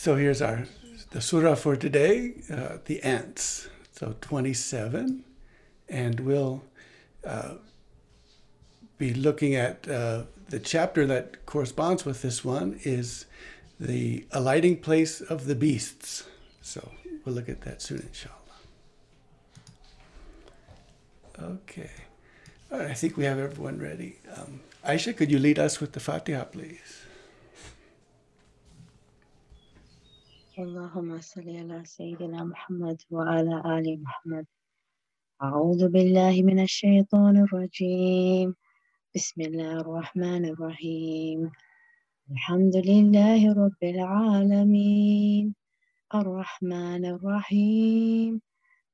So here's our the surah for today, uh, the ants. So 27, and we'll uh, be looking at uh, the chapter that corresponds with this one is the alighting place of the beasts. So we'll look at that soon, inshallah. Okay. I think we have everyone ready. Um, Aisha, could you lead us with the Fatiha, please? اللهم صل على سيدنا محمد وعلى آل محمد. أعوذ بالله من الشيطان الرجيم. بسم الله الرحمن الرحيم. الحمد لله رب العالمين. الرحمن الرحيم.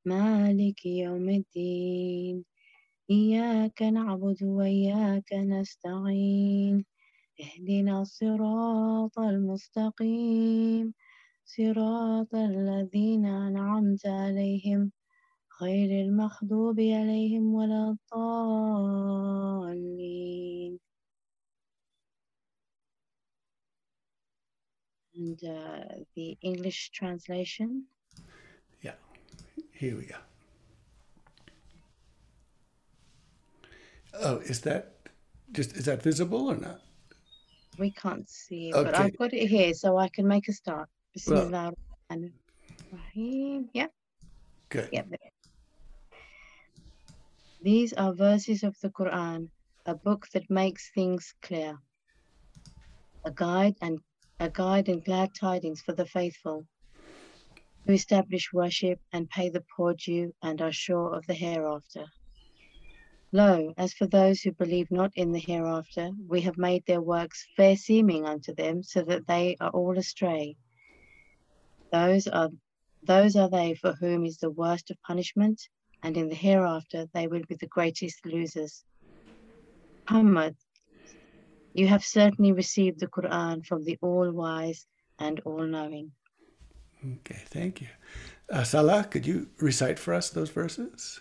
مالك يوم الدين. إياك نعبد وإياك نستعين. اهدنا الصراط المستقيم. صراط الذين أنعمت عليهم غير المغضوب عليهم ولا الضالين And uh, the English translation. Yeah, here we go. Oh, is that just is that visible or not? We can't see it, but Okay. I've got it here so I can make a start. Well- Bismillah Rahim. Yeah, Good. yeah. These are verses of the Quran, a book that makes things clear, a guide and a guide and glad tidings for the faithful who establish worship and pay the poor due and are sure of the hereafter. Lo, as for those who believe not in the hereafter, we have made their works fair seeming unto them, so that they are all astray. Those are those are they for whom is the worst of punishment, and in the hereafter they will be the greatest losers. Muhammad, you have certainly received the Quran from the all-wise and all-knowing. Okay, thank you. Uh, Salah, could you recite for us those verses?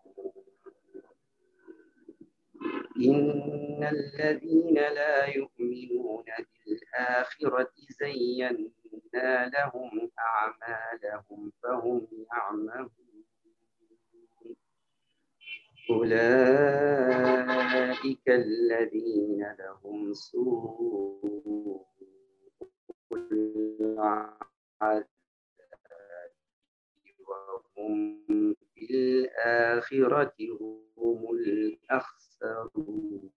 إن الذين لا يؤمنون بالآخرة زينا لهم أعمالهم فهم يعمهون. أولئك الذين لهم سوء العذاب وهم الآخرة هم الأخسرون.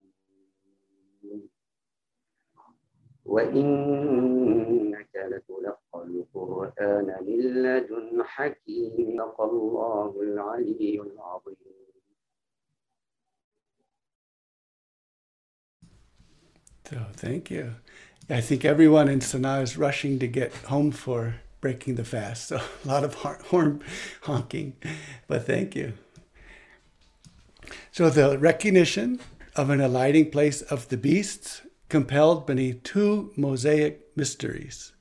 وإنك لتلقى القرآن من لدن حكيم. صدق الله العلي العظيم. So thank you. I think everyone in Sanaa is rushing to get home for breaking the fast. So a lot of horn honking, but thank you. So the recognition of an alighting place of the beasts compelled beneath two mosaic mysteries.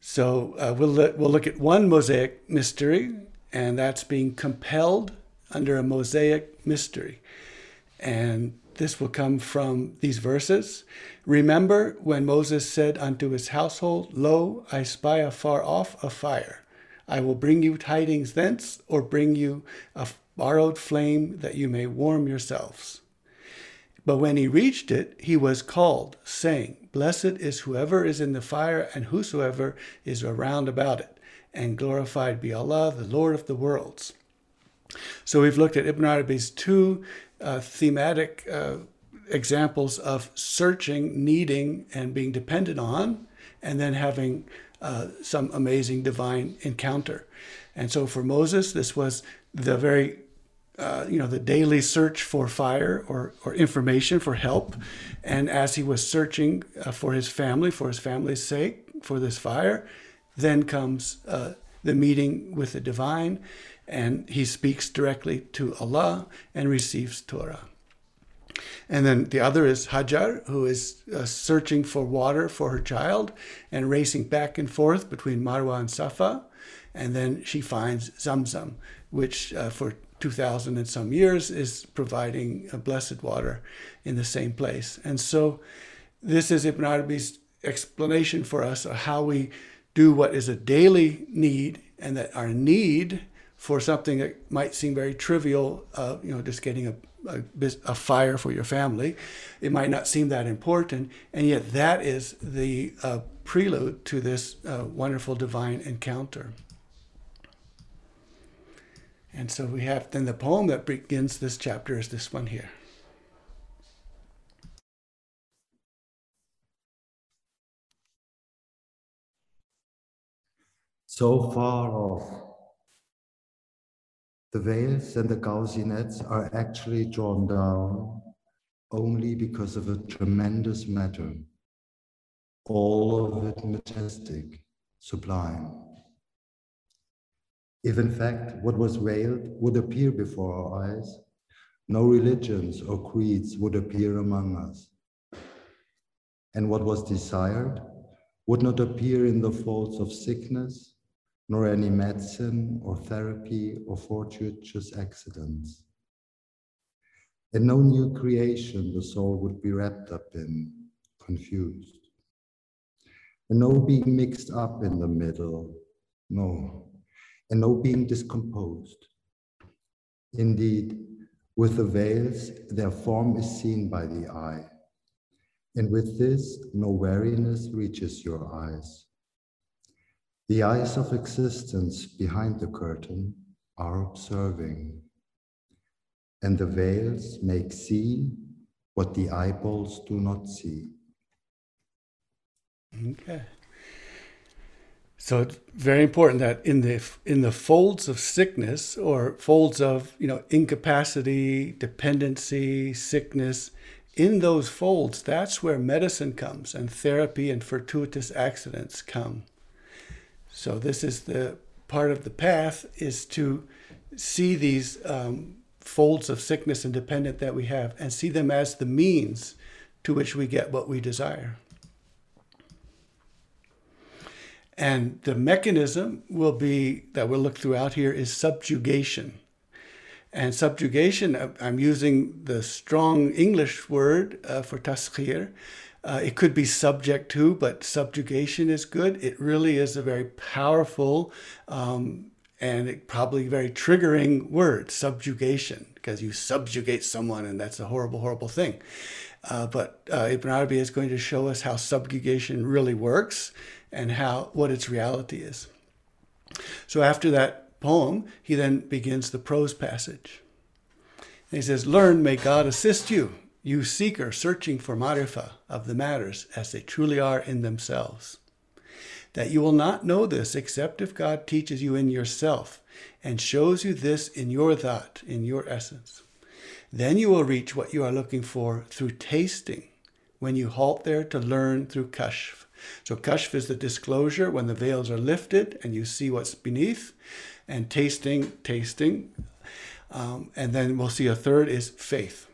So uh, we'll we'll look at one mosaic mystery, and that's being compelled under a mosaic mystery. And this will come from these verses. Remember when Moses said unto his household, Lo, I spy afar off a fire. I will bring you tidings thence, or bring you a borrowed flame that you may warm yourselves. But when he reached it, he was called, saying, Blessed is whoever is in the fire, and whosoever is around about it. And glorified be Allah, the Lord of the worlds. So we've looked at Ibn Arabi's two uh, thematic uh, examples of searching, needing, and being dependent on, and then having uh, some amazing divine encounter. And so for Moses, this was the very uh, you know, the daily search for fire or, or information for help. And as he was searching uh, for his family, for his family's sake, for this fire, then comes uh, the meeting with the divine, and he speaks directly to Allah and receives Torah. And then the other is Hajar, who is uh, searching for water for her child and racing back and forth between Marwa and Safa. And then she finds Zamzam, which uh, for 2,000 and some years is providing blessed water in the same place. And so this is Ibn Arabi's explanation for us of how we do what is a daily need and that our need for something that might seem very trivial, uh, you know, just getting a, a, a, fire for your family, it might not seem that important, and yet that is the uh, prelude to this uh, wonderful divine encounter. And so we have then the poem that begins this chapter is this one here. So far off the veils and the gauzy nets are actually drawn down only because of a tremendous matter, all of it majestic, sublime. If in fact what was veiled would appear before our eyes, no religions or creeds would appear among us. And what was desired would not appear in the folds of sickness, nor any medicine or therapy or fortuitous accidents. And no new creation the soul would be wrapped up in, confused. And no being mixed up in the middle, no, and no being discomposed. Indeed, with the veils, their form is seen by the eye. And with this, no weariness reaches your eyes. The eyes of existence behind the curtain are observing, and the veils make see what the eyeballs do not see. Okay. So it's very important that in the in the folds of sickness or folds of you know incapacity, dependency, sickness, in those folds, that's where medicine comes and therapy and fortuitous accidents come. So this is the part of the path is to see these um, folds of sickness and dependent that we have and see them as the means to which we get what we desire. And the mechanism will be that we'll look throughout here is subjugation. And subjugation, I'm using the strong English word uh, for taskhir, uh, it could be subject to, but subjugation is good. It really is a very powerful um, and probably very triggering word, subjugation, because you subjugate someone and that's a horrible, horrible thing. Uh, but uh, Ibn Arabi is going to show us how subjugation really works and how what its reality is. So after that poem, he then begins the prose passage. And he says, Learn, may God assist you you seeker searching for marifa of the matters as they truly are in themselves. That you will not know this except if God teaches you in yourself and shows you this in your thought, in your essence. Then you will reach what you are looking for through tasting when you halt there to learn through kashf. So kashf is the disclosure when the veils are lifted and you see what's beneath, and tasting, tasting. Um, and then we'll see a third is faith.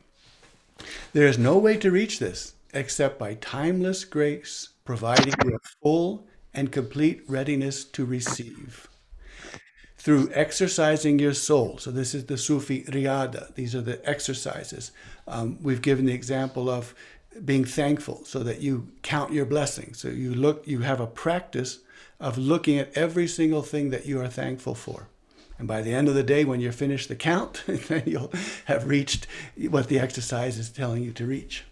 There is no way to reach this except by timeless grace, providing you a full and complete readiness to receive. Through exercising your soul. So, this is the Sufi riyada. These are the exercises. Um, we've given the example of being thankful so that you count your blessings. So, you look, you have a practice of looking at every single thing that you are thankful for. And by the end of the day, when you're finished the count, then you'll have reached what the exercise is telling you to reach.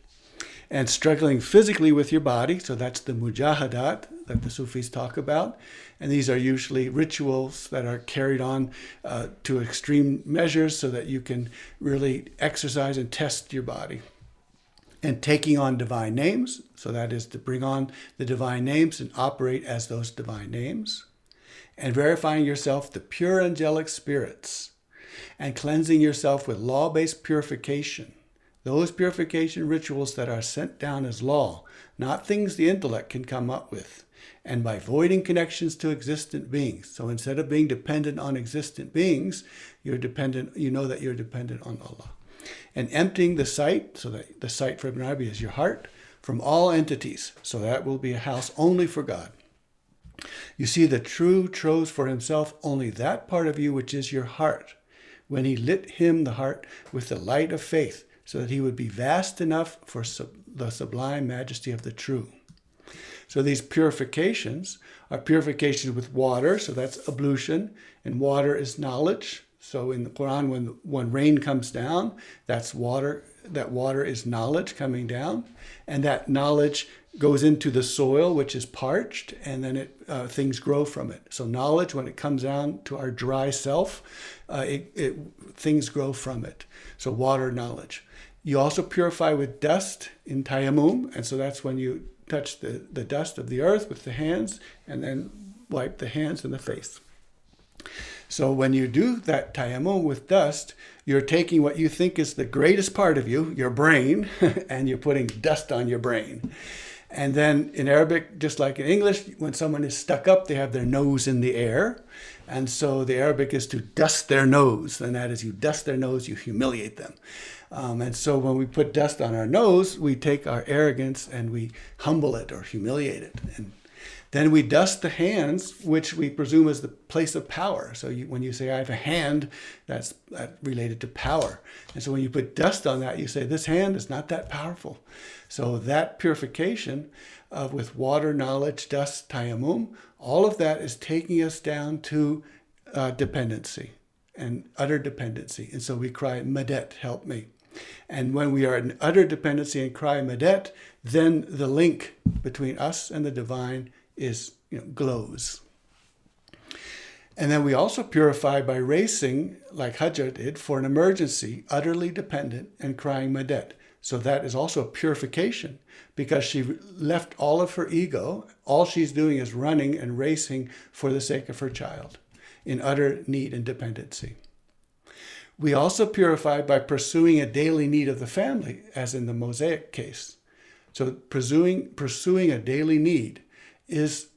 And struggling physically with your body, so that's the mujahadat that the Sufis talk about. And these are usually rituals that are carried on uh, to extreme measures so that you can really exercise and test your body. And taking on divine names, so that is to bring on the divine names and operate as those divine names and verifying yourself the pure angelic spirits. and cleansing yourself with law based purification. Those purification rituals that are sent down as law, not things the intellect can come up with. And by voiding connections to existent beings. So instead of being dependent on existent beings, you're dependent, you know that you're dependent on Allah. And emptying the site, so that the site for Ibn Arabi is your heart, from all entities. So that will be a house only for God. You see, the true chose for himself only that part of you which is your heart, when he lit him, the heart, with the light of faith, so that he would be vast enough for sub- the sublime majesty of the true. So these purifications are purifications with water, so that's ablution, and water is knowledge. So in the Quran, when when rain comes down, that's water. That water is knowledge coming down, and that knowledge goes into the soil, which is parched, and then it uh, things grow from it. So knowledge, when it comes down to our dry self, uh, it, it things grow from it. So water knowledge. You also purify with dust in tayammum, and so that's when you touch the, the dust of the earth with the hands and then wipe the hands and the face. So when you do that tayammum with dust, you're taking what you think is the greatest part of you, your brain, and you're putting dust on your brain. And then in Arabic, just like in English, when someone is stuck up, they have their nose in the air. And so the Arabic is to dust their nose. And that is, you dust their nose, you humiliate them. Um, and so when we put dust on our nose, we take our arrogance and we humble it or humiliate it. And then we dust the hands, which we presume is the place of power. So you, when you say, I have a hand, that's, that's related to power. And so when you put dust on that, you say, this hand is not that powerful. So that purification of with water, knowledge, dust, tayammum, all of that is taking us down to uh, dependency and utter dependency. And so we cry, Madet, help me. And when we are in utter dependency and cry Madet, then the link between us and the divine is you know, glows. And then we also purify by racing, like Hajar did, for an emergency, utterly dependent and crying Madet. So that is also a purification because she left all of her ego. All she's doing is running and racing for the sake of her child in utter need and dependency. We also purify by pursuing a daily need of the family, as in the Mosaic case. So pursuing, pursuing a daily need is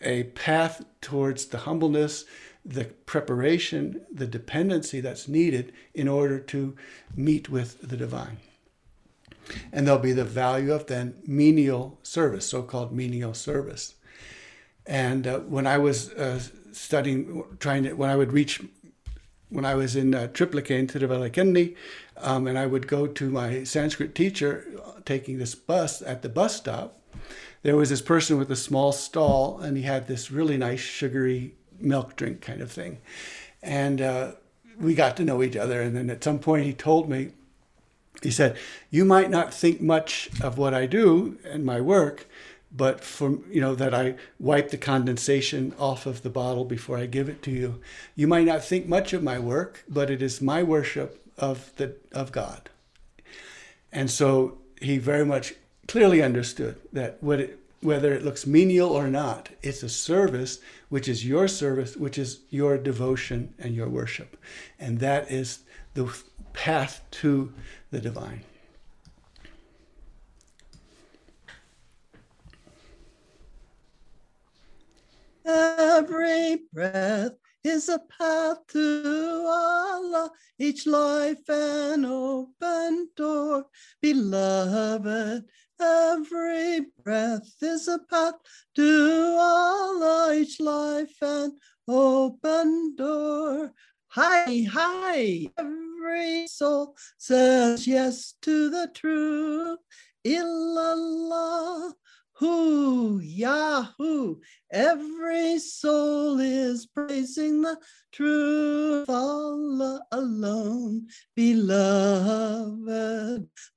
a path towards the humbleness, the preparation, the dependency that's needed in order to meet with the divine. And there'll be the value of then menial service, so called menial service. And uh, when I was uh, studying, trying to, when I would reach, when I was in uh, Triplicane, Tiruvallakeni, um, and I would go to my Sanskrit teacher taking this bus at the bus stop, there was this person with a small stall, and he had this really nice sugary milk drink kind of thing. And uh, we got to know each other. And then at some point, he told me, he said, You might not think much of what I do and my work, but for you know that I wipe the condensation off of the bottle before I give it to you. You might not think much of my work, but it is my worship of the of God. And so he very much clearly understood that what it, whether it looks menial or not, it's a service which is your service, which is your devotion and your worship. And that is the path to the divine. Every breath is a path to Allah, each life an open door. Beloved, every breath is a path to Allah, each life an open door. Hi, hi, every soul says yes to the truth. Illallah, who, Yahoo, every soul is praising the truth, Allah alone, beloved.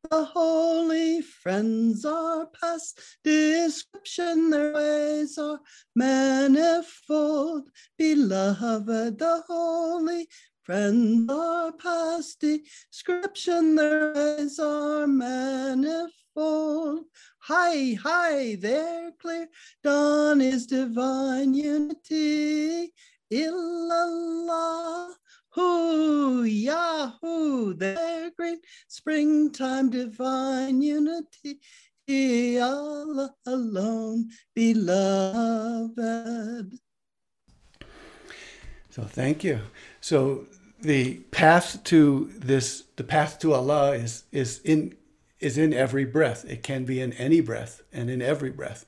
The holy friends are past description, their ways are manifold, beloved. The holy friends are past description, their ways are manifold. Hi, hi there, clear dawn is divine unity. Illallah, Hoo, Yahoo, their great springtime divine unity. Allah alone, beloved. So thank you. So the path to this, the path to Allah is is in is in every breath. It can be in any breath and in every breath,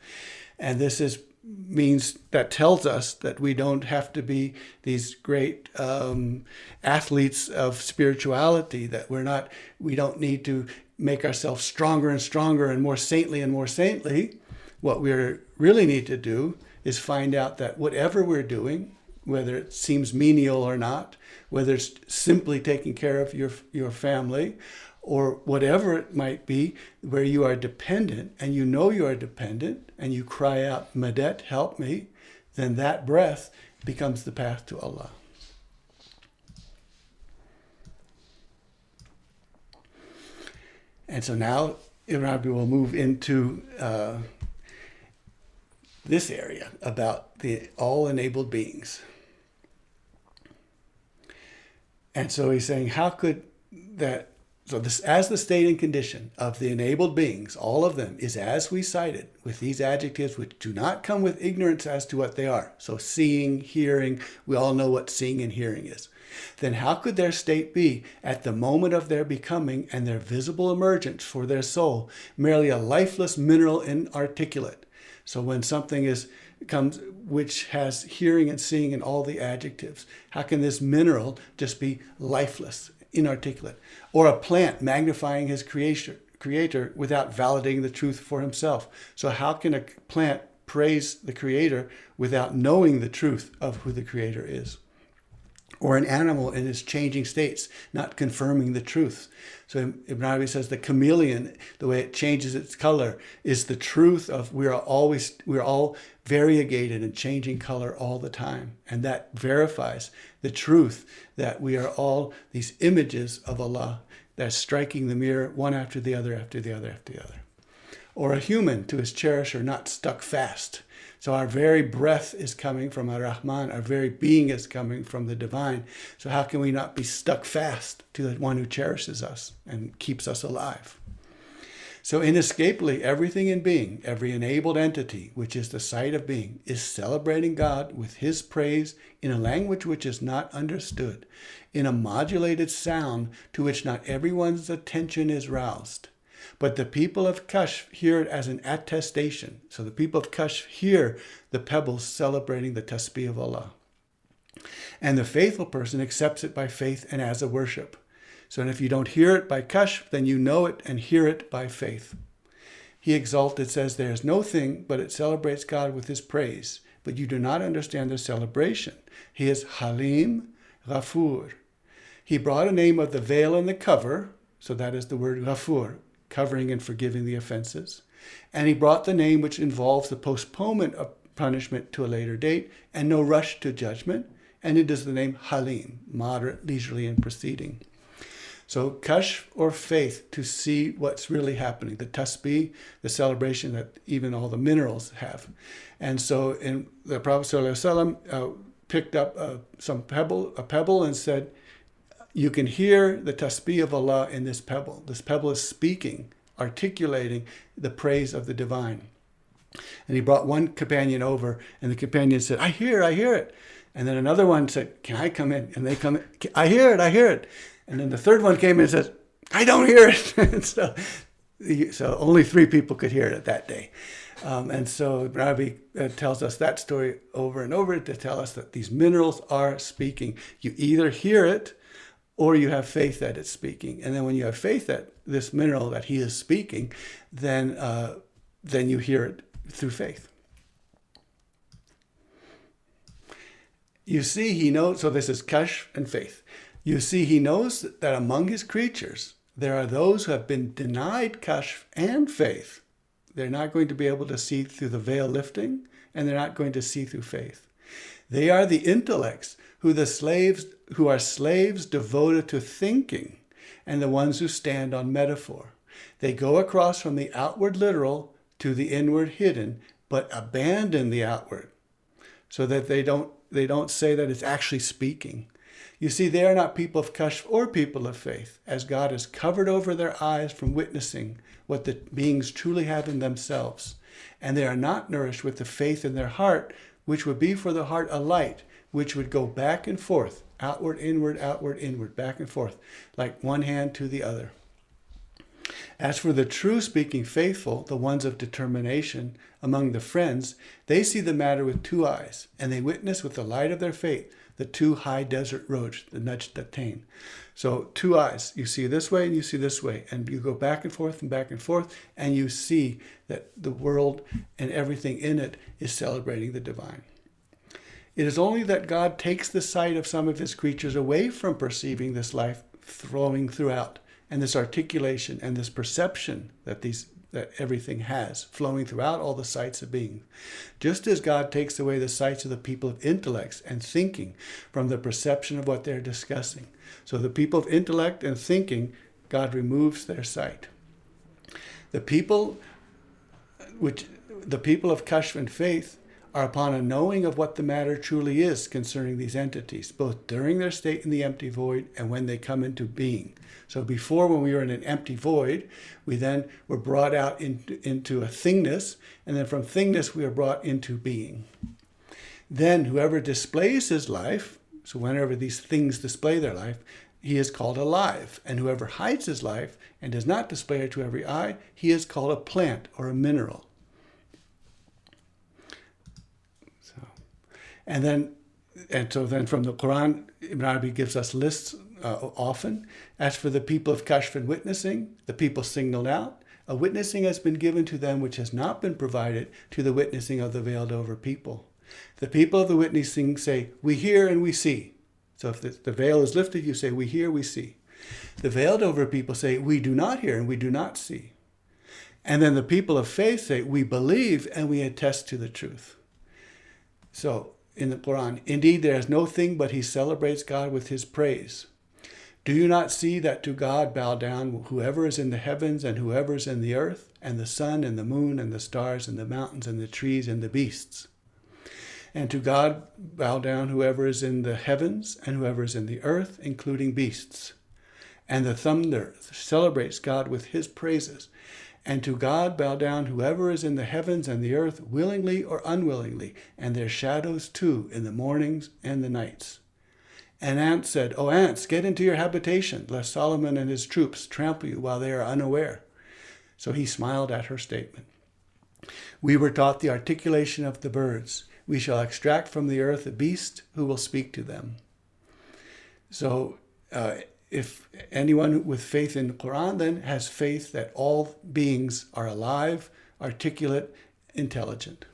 and this is means that tells us that we don't have to be these great um, athletes of spirituality. That we're not. We don't need to make ourselves stronger and stronger and more saintly and more saintly. What we really need to do is find out that whatever we're doing, whether it seems menial or not, whether it's simply taking care of your, your family, or whatever it might be, where you are dependent and you know you are dependent and you cry out, Madet, help me, then that breath becomes the path to Allah. And so now Arabi will move into uh, this area about the all enabled beings. And so he's saying, how could that? So this, as the state and condition of the enabled beings, all of them, is as we cited, with these adjectives which do not come with ignorance as to what they are. So seeing, hearing, we all know what seeing and hearing is. Then how could their state be, at the moment of their becoming and their visible emergence for their soul, merely a lifeless mineral inarticulate? So when something is comes which has hearing and seeing and all the adjectives. How can this mineral just be lifeless, inarticulate? Or a plant magnifying his creation, creator without validating the truth for himself. So how can a plant praise the creator without knowing the truth of who the creator is? Or an animal in its changing states, not confirming the truth. So Ibn Arabi says the chameleon, the way it changes its color, is the truth of we are always we're all variegated and changing color all the time. And that verifies the truth that we are all these images of Allah that are striking the mirror one after the other, after the other, after the other. Or a human to his cherisher not stuck fast. So our very breath is coming from Ar Rahman, our very being is coming from the divine. So how can we not be stuck fast to the one who cherishes us and keeps us alive? So, inescapably, everything in being, every enabled entity, which is the site of being, is celebrating God with His praise in a language which is not understood, in a modulated sound to which not everyone's attention is roused. But the people of Kashf hear it as an attestation. So, the people of Kashf hear the pebbles celebrating the tasbih of Allah. And the faithful person accepts it by faith and as a worship. So if you don't hear it by kashf, then you know it and hear it by faith. He exalted says, There is no thing, but it celebrates God with his praise. But you do not understand the celebration. He is Halim Ghafur. He brought a name of the veil and the cover, so that is the word Ghafur, covering and forgiving the offenses. And he brought the name which involves the postponement of punishment to a later date and no rush to judgment. And it is the name Halim, moderate, leisurely, and proceeding. So kashf or faith to see what's really happening, the tasbih, the celebration that even all the minerals have. And so in the Prophet uh, picked up uh, some pebble, a pebble and said, you can hear the tasbih of Allah in this pebble. This pebble is speaking, articulating the praise of the divine. And he brought one companion over, and the companion said, I hear, I hear it. And then another one said, Can I come in? And they come in, I hear it, I hear it. And then the third one came in and says, I don't hear it. so, so only three people could hear it that day. Um, and so Arabi uh, tells us that story over and over to tell us that these minerals are speaking. You either hear it or you have faith that it's speaking. And then when you have faith that this mineral that he is speaking, then uh, then you hear it through faith. You see, he knows. So this is kashf and faith. You see, he knows that among his creatures, there are those who have been denied kashf and faith. They're not going to be able to see through the veil lifting, and they're not going to see through faith. They are the intellects who the slaves who are slaves devoted to thinking, and the ones who stand on metaphor. They go across from the outward literal to the inward hidden, but abandon the outward, so that they don't they don't say that it's actually speaking You see, they are not people of kashf or people of faith, as God has covered over their eyes from witnessing what the beings truly have in themselves. And they are not nourished with the faith in their heart, which would be for the heart a light, which would go back and forth, outward, inward, outward, inward, back and forth, like one hand to the other. As for the true speaking faithful, the ones of determination among the friends, they see the matter with two eyes, and they witness with the light of their faith the two high desert roads, the Najdatain. So two eyes, you see this way and you see this way, and you go back and forth and back and forth, and you see that the world and everything in it is celebrating the divine. It is only that God takes the sight of some of his creatures away from perceiving this life flowing throughout, and this articulation and this perception that these that everything has, flowing throughout all the sights of being. Just as God takes away the sights of the people of intellects and thinking from the perception of what they're discussing. So the people of intellect and thinking, God removes their sight. The people which the people of Kashf and faith are upon a knowing of what the matter truly is concerning these entities, both during their state in the empty void and when they come into being. So before, when we were in an empty void, we then were brought out into, into a thingness, and then from thingness we are brought into being. Then whoever displays his life, so whenever these things display their life, he is called alive. And whoever hides his life and does not display it to every eye, he is called a plant or a mineral. And then, and so then from the Quran, Ibn Arabi gives us lists uh, often. As for the people of Kashf and witnessing, the people signaled out. A witnessing has been given to them which has not been provided to the witnessing of the veiled over people. The people of the witnessing say, We hear and we see. So if the, the veil is lifted, you say, We hear, we see. The veiled over people say, We do not hear and we do not see. And then the people of faith say, We believe and we attest to the truth. So in the Quran, indeed, there is no thing but he celebrates God with his praise. Do you not see that to God bow down whoever is in the heavens and whoever is in the earth, and the sun and the moon and the stars and the mountains and the trees and the beasts? And to God bow down whoever is in the heavens and whoever is in the earth, including beasts. And the thunder celebrates God with his praises. And to God bow down whoever is in the heavens and the earth, willingly or unwillingly, and their shadows too in the mornings and the nights. And ants said, O ants, get into your habitation, lest Solomon and his troops trample you while they are unaware. So he smiled at her statement. We were taught the articulation of the birds. We shall extract from the earth a beast who will speak to them. So, uh, if anyone with faith in the Quran then has faith that all beings are alive, articulate, intelligent.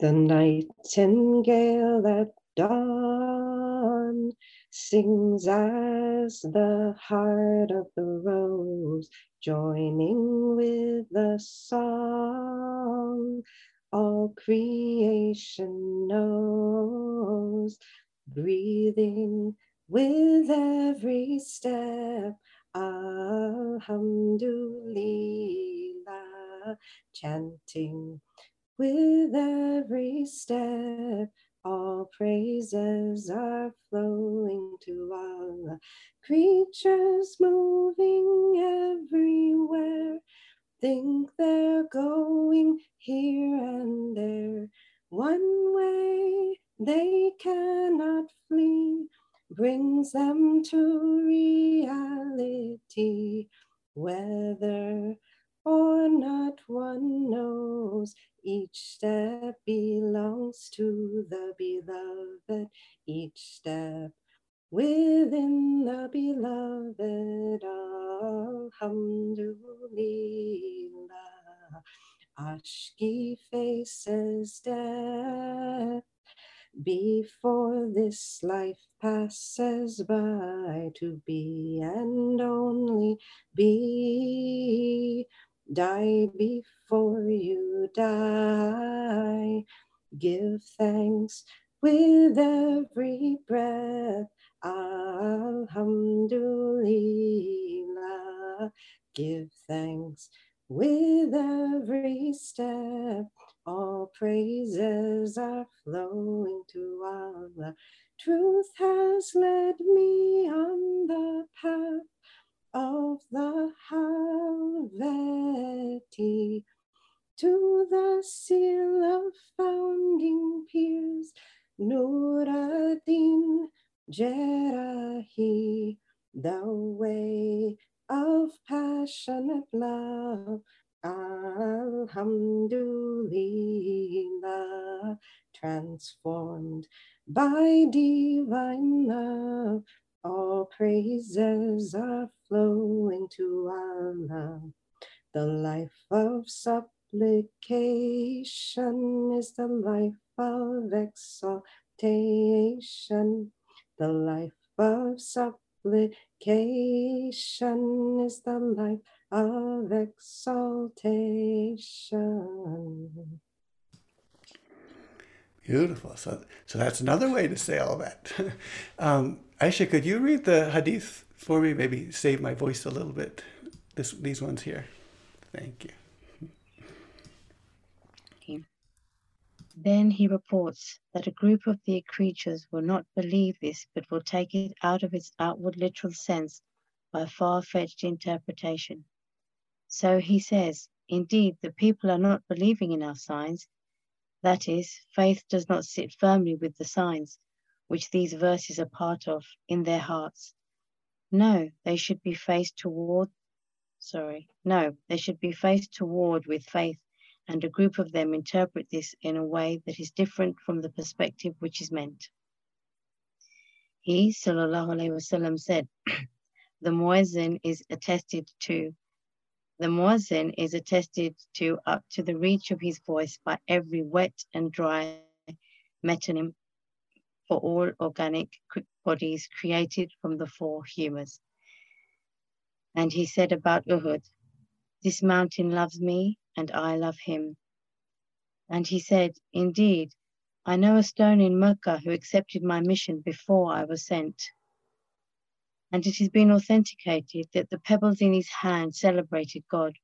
The nightingale at dawn sings as the heart of the rose, joining with the song all creation knows, breathing with every step. Alhamdulillah, chanting with every step, all praises are flowing to Allah. Creatures moving everywhere think they're going here and there. One way they cannot flee brings them to reality. Whether or not one knows each step belongs to the beloved, each step within the beloved. Alhamdulillah. Ashki faces death before this life passes by to be and only be die before you die. Give thanks with every breath. Alhamdulillah. Give thanks with every step. All praises are flowing to Allah. Truth has led me on the path of the Helveti to the seal of founding pirs, Nuruddin Jerrahi, the way of passionate love. Alhamdulillah, transformed by divine love. All praises are flowing to Allah. The life of supplication is the life of exaltation. The life of supplication is the life of exaltation. Beautiful. So, so that's another way to say all that. um, Aisha, could you read the hadith for me? Maybe save my voice a little bit. This, these ones here. Thank you. Then he reports that a group of the creatures will not believe this, but will take it out of its outward literal sense by far fetched interpretation. So he says, Indeed, the people are not believing in our signs. That is, faith does not sit firmly with the signs, which these verses are part of, in their hearts. No, they should be faced toward, sorry, no, they should be faced toward with faith and a group of them interpret this in a way that is different from the perspective which is meant. He, sallallahu alaihi wasallam, said, "The muezzin is attested to, the muezzin is attested to up to the reach of his voice by every wet and dry metonym for all organic bodies created from the four humors." And he said about Uhud, "This mountain loves me and I love him. And he said, Indeed, I know a stone in Mecca who accepted my mission before I was sent. And it has been authenticated that the pebbles in his hand celebrated God.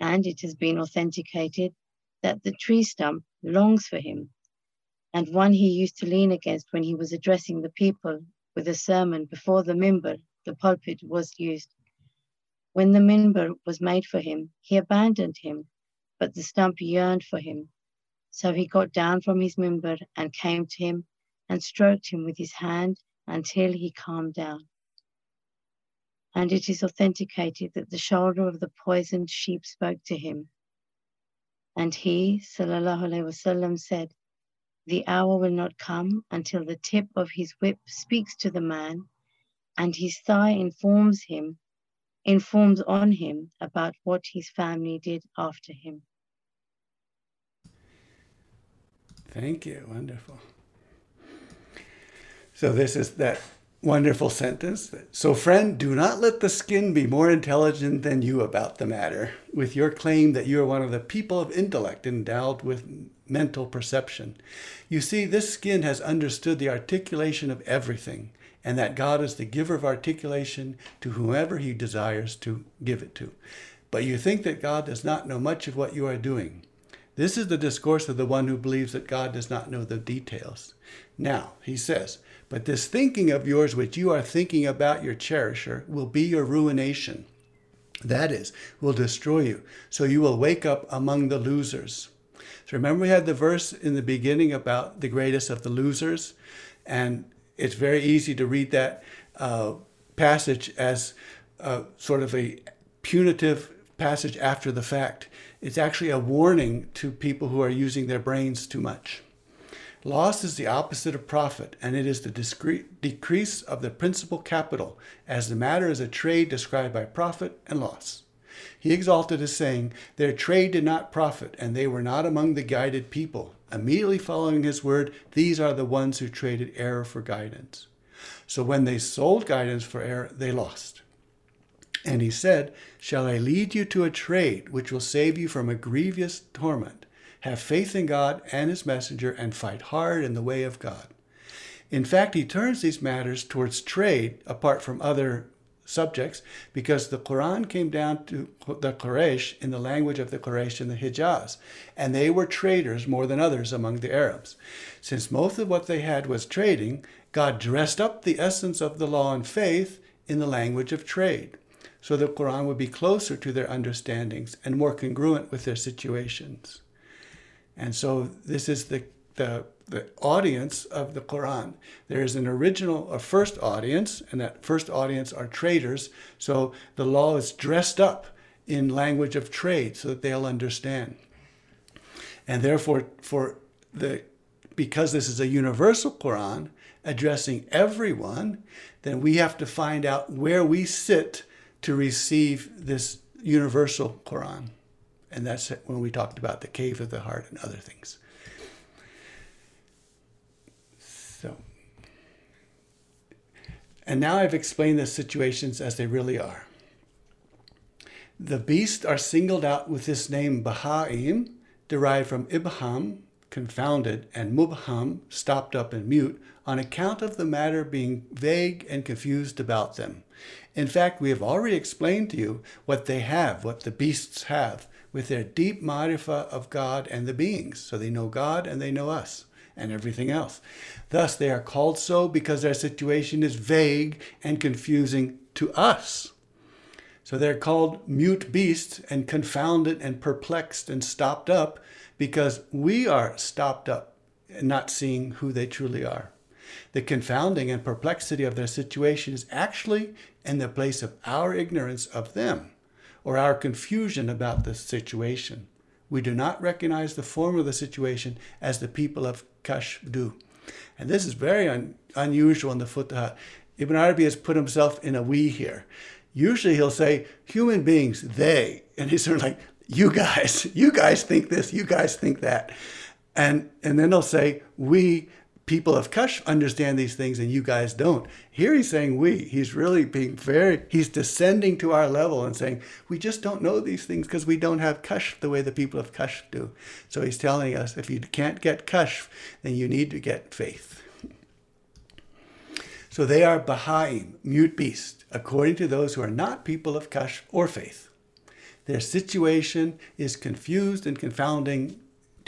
And it has been authenticated that the tree stump longs for him, and one he used to lean against when he was addressing the people with a sermon before the mimbar, the pulpit, was used. When the minbar was made for him, he abandoned him, but the stump yearned for him. So he got down from his minbar and came to him and stroked him with his hand until he calmed down. And it is authenticated that the shoulder of the poisoned sheep spoke to him. And he, sallallahu alaihi wasallam, said, The hour will not come until the tip of his whip speaks to the man, and his thigh informs him informs on him about what his family did after him. Thank you. Wonderful. So, this is that wonderful sentence. So, friend, do not let the skin be more intelligent than you about the matter, with your claim that you are one of the people of intellect endowed with mental perception. You see, this skin has understood the articulation of everything and that God is the giver of articulation to whomever he desires to give it to. But you think that God does not know much of what you are doing. This is the discourse of the one who believes that God does not know the details. Now, he says, but this thinking of yours which you are thinking about your cherisher will be your ruination. That is, will destroy you. So you will wake up among the losers. So remember, we had the verse in the beginning about the greatest of the losers. And it's very easy to read that uh, passage as uh, sort of a punitive passage after the fact. It's actually a warning to people who are using their brains too much. Loss is the opposite of profit, and it is the decrease of the principal capital, as the matter is a trade described by profit and loss. He exalted as saying, Their trade did not profit, and they were not among the guided people. Immediately following his word, these are the ones who traded error for guidance. So when they sold guidance for error, they lost. And he said, Shall I lead you to a trade which will save you from a grievous torment? Have faith in God and his messenger and fight hard in the way of God. In fact, he turns these matters towards trade apart from other subjects because the Quran came down to the Quraysh in the language of the Quraysh in the Hijaz, and they were traders more than others among the Arabs. Since most of what they had was trading, God dressed up the essence of the law and faith in the language of trade, so the Quran would be closer to their understandings and more congruent with their situations. And so this is the the the audience of the Quran. There is an original, a first audience, and that first audience are traders. So the law is dressed up in language of trade so that they'll understand. And therefore, for the because this is a universal Quran addressing everyone, then we have to find out where we sit to receive this universal Quran. And that's when we talked about the cave of the heart and other things. So, and now I've explained the situations as they really are. The beasts are singled out with this name Baha'im, derived from Ibham, confounded, and Mubham, stopped up and mute, on account of the matter being vague and confused about them. In fact, we have already explained to you what they have, what the beasts have, with their deep marifa of God and the beings. So they know God and they know us and everything else. Thus, they are called so because their situation is vague and confusing to us. So they're called mute beasts and confounded and perplexed and stopped up because we are stopped up and not seeing who they truly are. The confounding and perplexity of their situation is actually in the place of our ignorance of them or our confusion about the situation. We do not recognize the form of the situation as the people of Kashf do. And this is very un- unusual in the Futuhat. Ibn Arabi has put himself in a we here. Usually he'll say, human beings, they. And he's sort of like, you guys, you guys think this, you guys think that. And, and then he'll say, we, people of Kashf understand these things and you guys don't. Here he's saying we. He's really being very, he's descending to our level and saying, we just don't know these things because we don't have Kashf the way the people of Kashf do. So he's telling us if you can't get Kashf, then you need to get faith. So they are Baha'im, mute beasts, according to those who are not people of Kashf or faith. Their situation is confused and confounding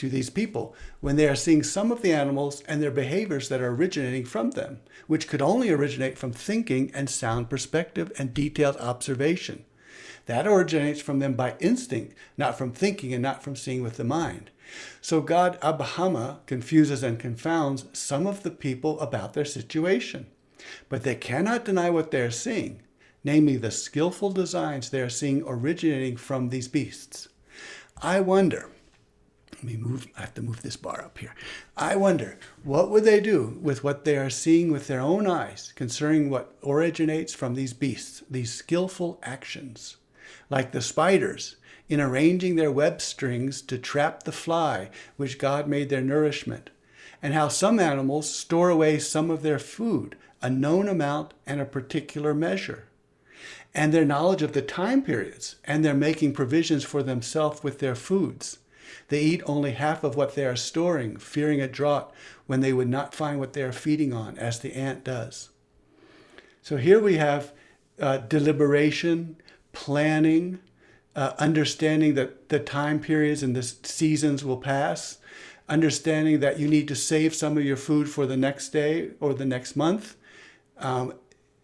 to these people when they are seeing some of the animals and their behaviors that are originating from them, which could only originate from thinking and sound perspective and detailed observation. That originates from them by instinct, not from thinking and not from seeing with the mind. So God Abhama confuses and confounds some of the people about their situation. But they cannot deny what they are seeing, namely the skillful designs they are seeing originating from these beasts. I wonder, let me move, I have to move this bar up here. I wonder, what would they do with what they are seeing with their own eyes concerning what originates from these beasts, these skillful actions? Like the spiders, in arranging their web strings to trap the fly, which God made their nourishment, and how some animals store away some of their food, a known amount and a particular measure and their knowledge of the time periods, and their making provisions for themselves with their foods. They eat only half of what they are storing, fearing a drought when they would not find what they are feeding on, as the ant does. So here we have uh, deliberation, planning, uh, understanding that the time periods and the seasons will pass, understanding that you need to save some of your food for the next day or the next month. Um,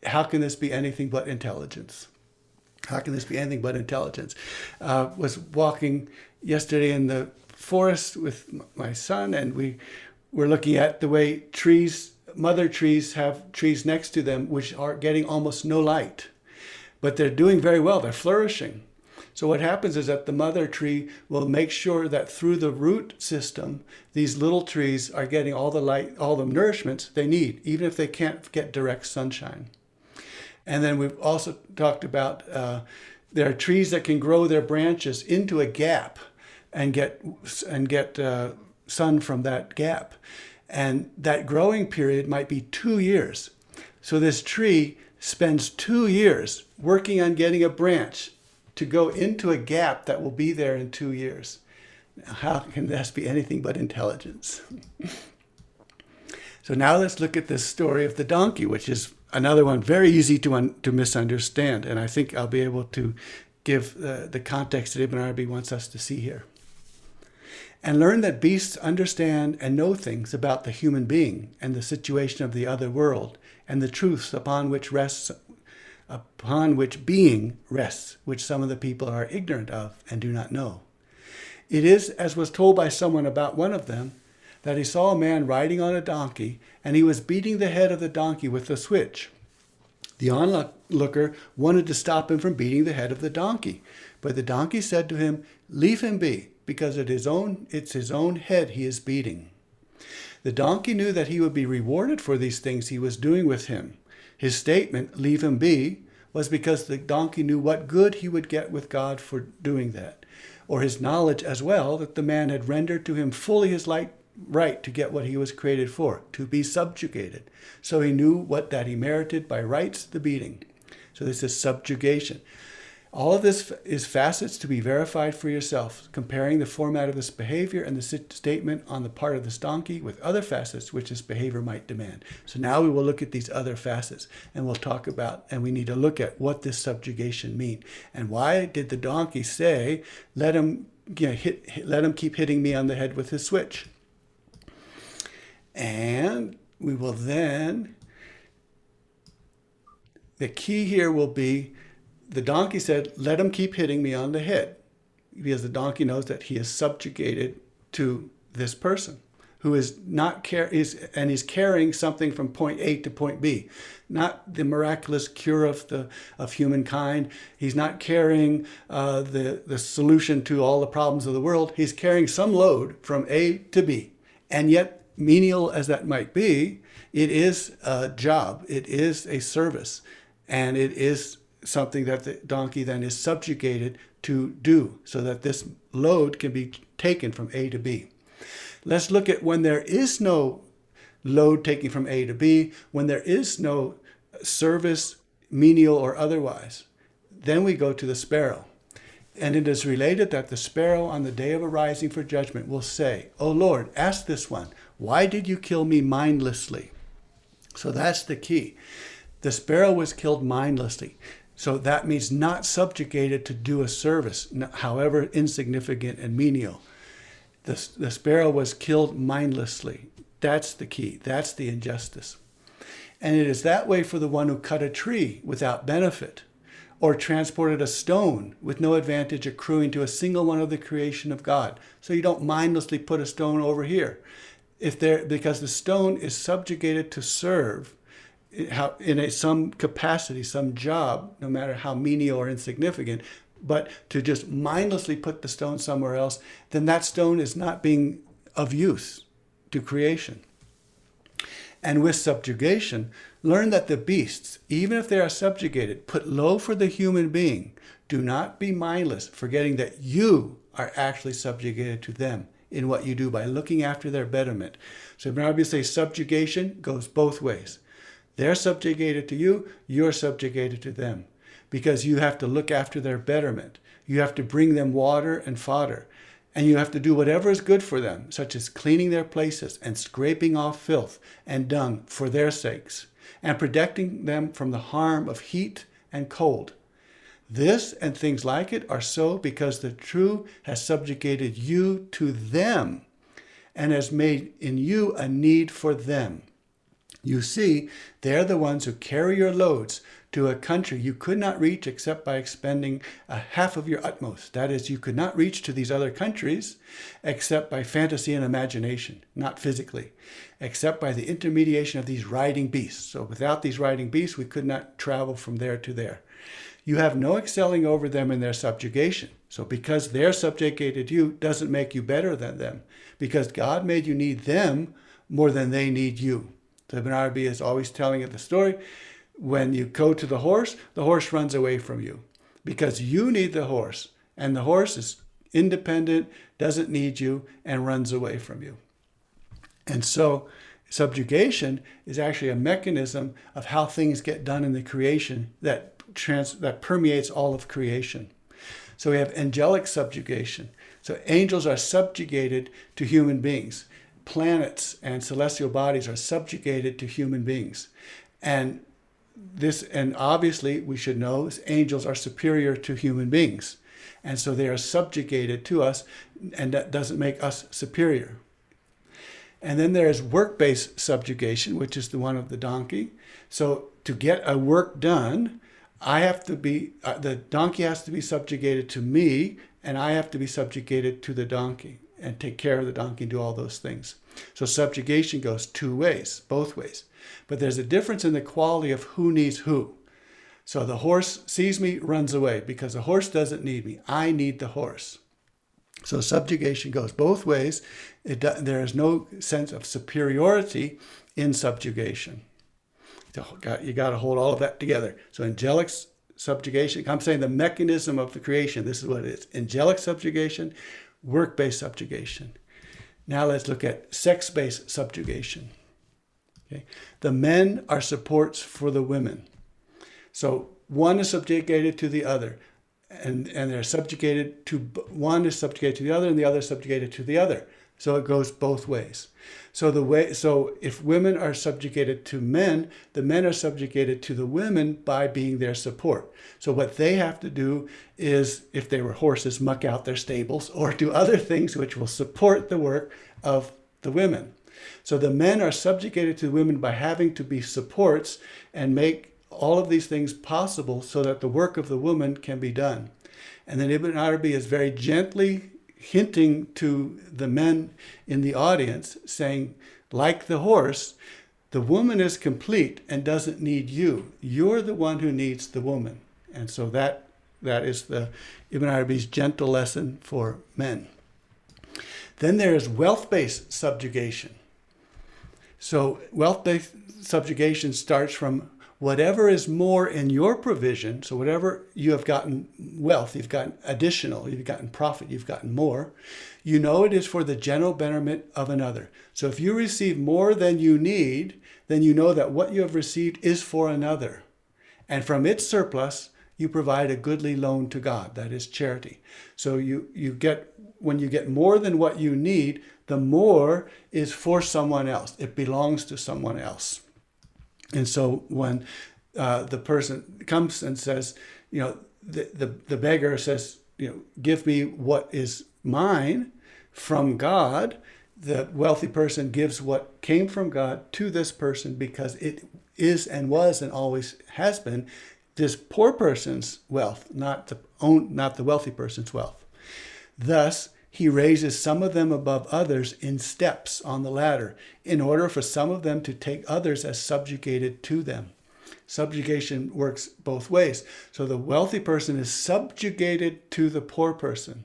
how can this be anything but intelligence? How can this be anything but intelligence? Uh, was walking yesterday in the forest with my son, and we were looking at the way trees, mother trees, have trees next to them which are getting almost no light, but they're doing very well. They're flourishing. So what happens is that the mother tree will make sure that through the root system, these little trees are getting all the light, all the nourishments they need, even if they can't get direct sunshine. And then we've also talked about uh, there are trees that can grow their branches into a gap and get and get uh, sun from that gap, and that growing period might be two years. So this tree spends two years working on getting a branch to go into a gap that will be there in two years. How can this be anything but intelligence? so now let's look at this story of the donkey, which is another one very easy to to misunderstand, and I think I'll be able to give uh, the context that Ibn Arabi wants us to see here. And learn that beasts understand and know things about the human being and the situation of the other world and the truths upon which rests upon which being rests, which some of the people are ignorant of and do not know. It is, as was told by someone about one of them, that he saw a man riding on a donkey, and he was beating the head of the donkey with a switch. The onlooker wanted to stop him from beating the head of the donkey, but the donkey said to him, Leave him be, because it is own, it's his own head he is beating. The donkey knew that he would be rewarded for these things he was doing with him. His statement, Leave him be, was because the donkey knew what good he would get with God for doing that, or his knowledge as well that the man had rendered to him fully his light right to get what he was created for, to be subjugated. So he knew what that he merited by rights the beating. So this is subjugation. All of this is facets to be verified for yourself, comparing the format of this behavior and the statement on the part of this donkey with other facets which this behavior might demand. So now we will look at these other facets and we'll talk about, and we need to look at what this subjugation mean and why did the donkey say, "Let him, you know, hit, hit, let him keep hitting me on the head with his switch." And we will then, the key here will be the donkey said, Let him keep hitting me on the head. Because the donkey knows that he is subjugated to this person who is not care is and is carrying something from point A to point B, not the miraculous cure of the of humankind. He's not carrying uh, the the solution to all the problems of the world. He's carrying some load from A to B, and yet menial as that might be, it is a job, it is a service, and it is something that the donkey then is subjugated to do so that this load can be taken from A to B. Let's look at when there is no load taking from A to B, when there is no service, menial or otherwise. Then we go to the sparrow. And it is related that the sparrow on the day of arising for judgment will say, O Lord, ask this one, why did you kill me mindlessly? So that's the key. The sparrow was killed mindlessly. So that means not subjugated to do a service, however insignificant and menial. The, the sparrow was killed mindlessly. That's the key. That's the injustice. And it is that way for the one who cut a tree without benefit or transported a stone with no advantage accruing to a single one of the creation of God. So you don't mindlessly put a stone over here if there because the stone is subjugated to serve in a, some capacity, some job, no matter how menial or insignificant, but to just mindlessly put the stone somewhere else, then that stone is not being of use to creation. And with subjugation, learn that the beasts, even if they are subjugated, put low for the human being, do not be mindless, forgetting that you are actually subjugated to them in what you do by looking after their betterment. So Ibn Arabi says subjugation goes both ways. They're subjugated to you, you're subjugated to them because you have to look after their betterment. You have to bring them water and fodder. And you have to do whatever is good for them, such as cleaning their places and scraping off filth and dung for their sakes, and protecting them from the harm of heat and cold. This and things like it are so because the true has subjugated you to them and has made in you a need for them. You see, they're the ones who carry your loads to a country you could not reach except by expending a half of your utmost. That is, you could not reach to these other countries except by fantasy and imagination, not physically, except by the intermediation of these riding beasts. So without these riding beasts, we could not travel from there to there. You have no excelling over them in their subjugation. So because they're subjugated you doesn't make you better than them, because God made you need them more than they need you. Ibn Arabi is always telling it the story. When you go to the horse, the horse runs away from you because you need the horse, and the horse is independent, doesn't need you, and runs away from you. And so subjugation is actually a mechanism of how things get done in the creation that trans, that permeates all of creation. So we have angelic subjugation. So angels are subjugated to human beings. Planets and celestial bodies are subjugated to human beings. And this, and obviously we should know angels are superior to human beings. And so they are subjugated to us, and that doesn't make us superior. And then there is work based subjugation, which is the one of the donkey. So to get a work done, I have to be, uh, the donkey has to be subjugated to me, and I have to be subjugated to the donkey and take care of the donkey and do all those things. So subjugation goes two ways, both ways. But there's a difference in the quality of who needs who. So the horse sees me, runs away because the horse doesn't need me. I need the horse. So subjugation goes both ways. It, there is no sense of superiority in subjugation. You got to hold all of that together. So angelic subjugation, I'm saying the mechanism of the creation, this is what it is. Angelic subjugation, work-based subjugation. Now let's look at sex-based subjugation. Okay. The men are supports for the women. So one is subjugated to the other, and, and they're subjugated to one is subjugated to the other, and the other is subjugated to the other. So it goes both ways. So the way so if women are subjugated to men, the men are subjugated to the women by being their support. So what they have to do is if they were horses, muck out their stables or do other things which will support the work of the women. So the men are subjugated to women by having to be supports and make all of these things possible so that the work of the woman can be done. And then Ibn Arabi is very gently hinting to the men in the audience, saying, like the horse, the woman is complete and doesn't need you. You're the one who needs the woman. And so that that is the Ibn Arabi's gentle lesson for men. Then there is wealth-based subjugation. So wealth-based subjugation starts from whatever is more in your provision, so whatever you have gotten wealth, you've gotten additional, you've gotten profit, you've gotten more, you know it is for the general betterment of another. So if you receive more than you need, then you know that what you have received is for another. And from its surplus, you provide a goodly loan to God. That is charity. So you, you get when you get more than what you need, the more is for someone else. It belongs to someone else. And so when uh, the person comes and says, you know, the, the, the beggar says, you know, give me what is mine from God, the wealthy person gives what came from God to this person because it is and was and always has been this poor person's wealth, not the own, not the wealthy person's wealth. Thus, he raises some of them above others in steps on the ladder in order for some of them to take others as subjugated to them. Subjugation works both ways. So the wealthy person is subjugated to the poor person.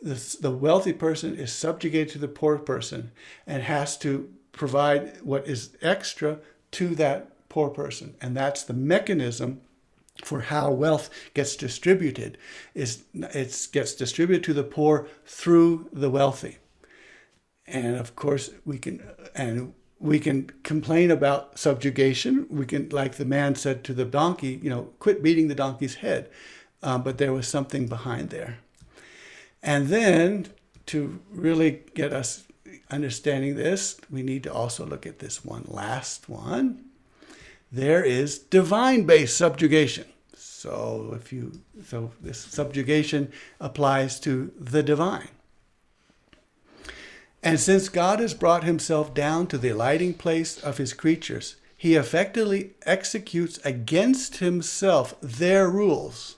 The, the wealthy person is subjugated to the poor person and has to provide what is extra to that poor person. And that's the mechanism for how wealth gets distributed is it gets distributed to the poor through the wealthy. And of course we can and we can complain about subjugation. We can like the man said to the donkey you know quit beating the donkey's head. Um, but there was something behind there. And then to really get us understanding this we need to also look at this one last one there is divine based subjugation. So if you so this subjugation applies to the divine. And since God has brought himself down to the alighting place of his creatures, he effectively executes against himself their rules,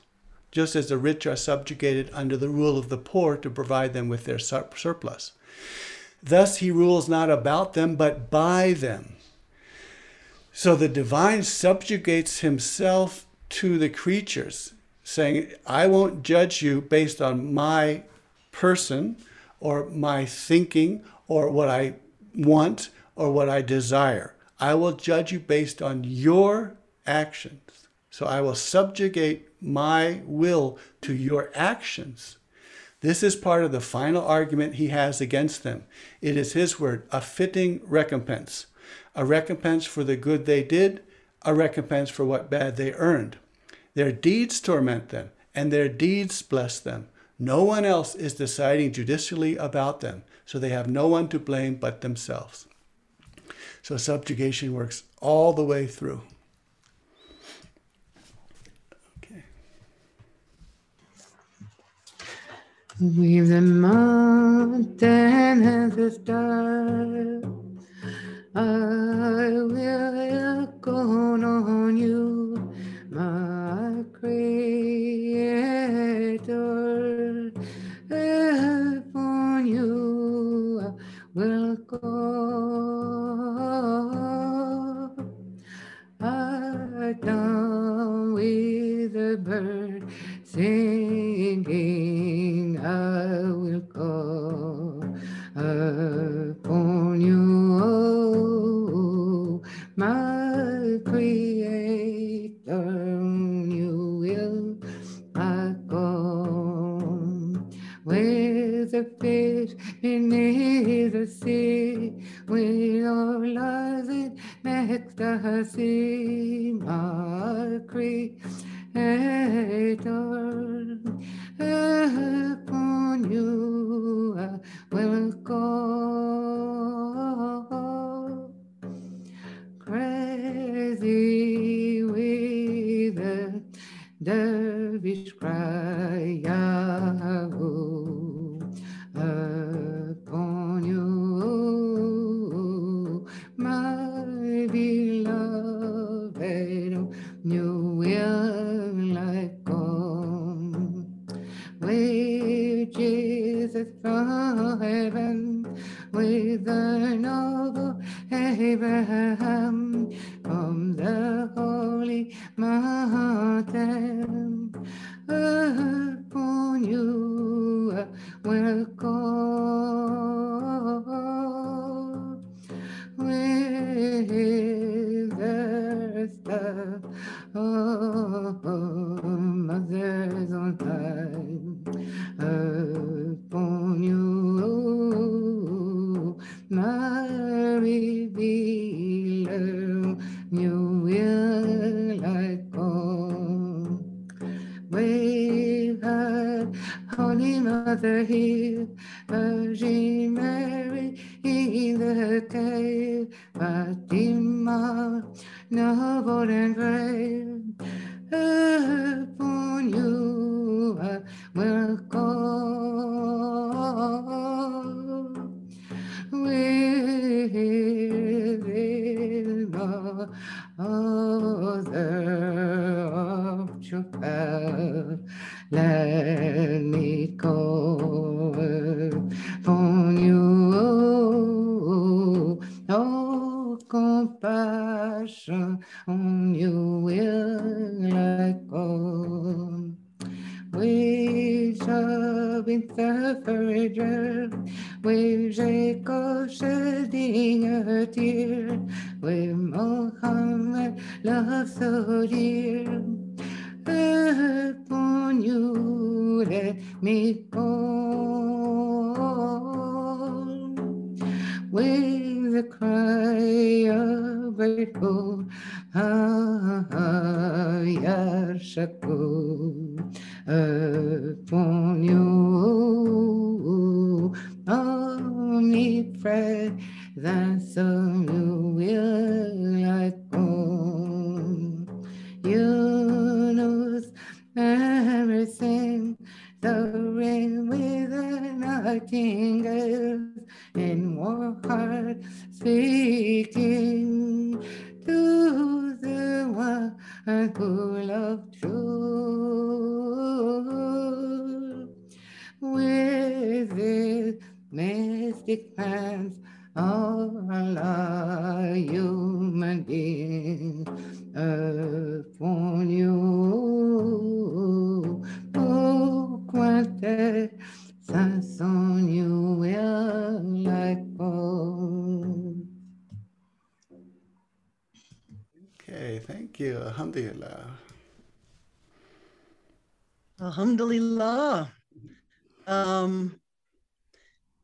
just as the rich are subjugated under the rule of the poor to provide them with their surplus. Thus he rules not about them, but by them. So the divine subjugates himself to the creatures, saying, I won't judge you based on my person or my thinking or what I want or what I desire. I will judge you based on your actions. So I will subjugate my will to your actions. This is part of the final argument he has against them. It is his word, a fitting recompense a recompense for the good they did, a recompense for what bad they earned. Their deeds torment them, and their deeds bless them. No one else is deciding judicially about them, so they have no one to blame but themselves. So subjugation works all the way through. Okay. Weave the mountain and the star. I will call on you, my creator. Upon you I will call. I down with the bird singing, I will call a tear, with Mohammed love so dear. Upon you let me call with the cry of grateful Hayar Shakur upon you you. Alhamdulillah. Alhamdulillah. Um,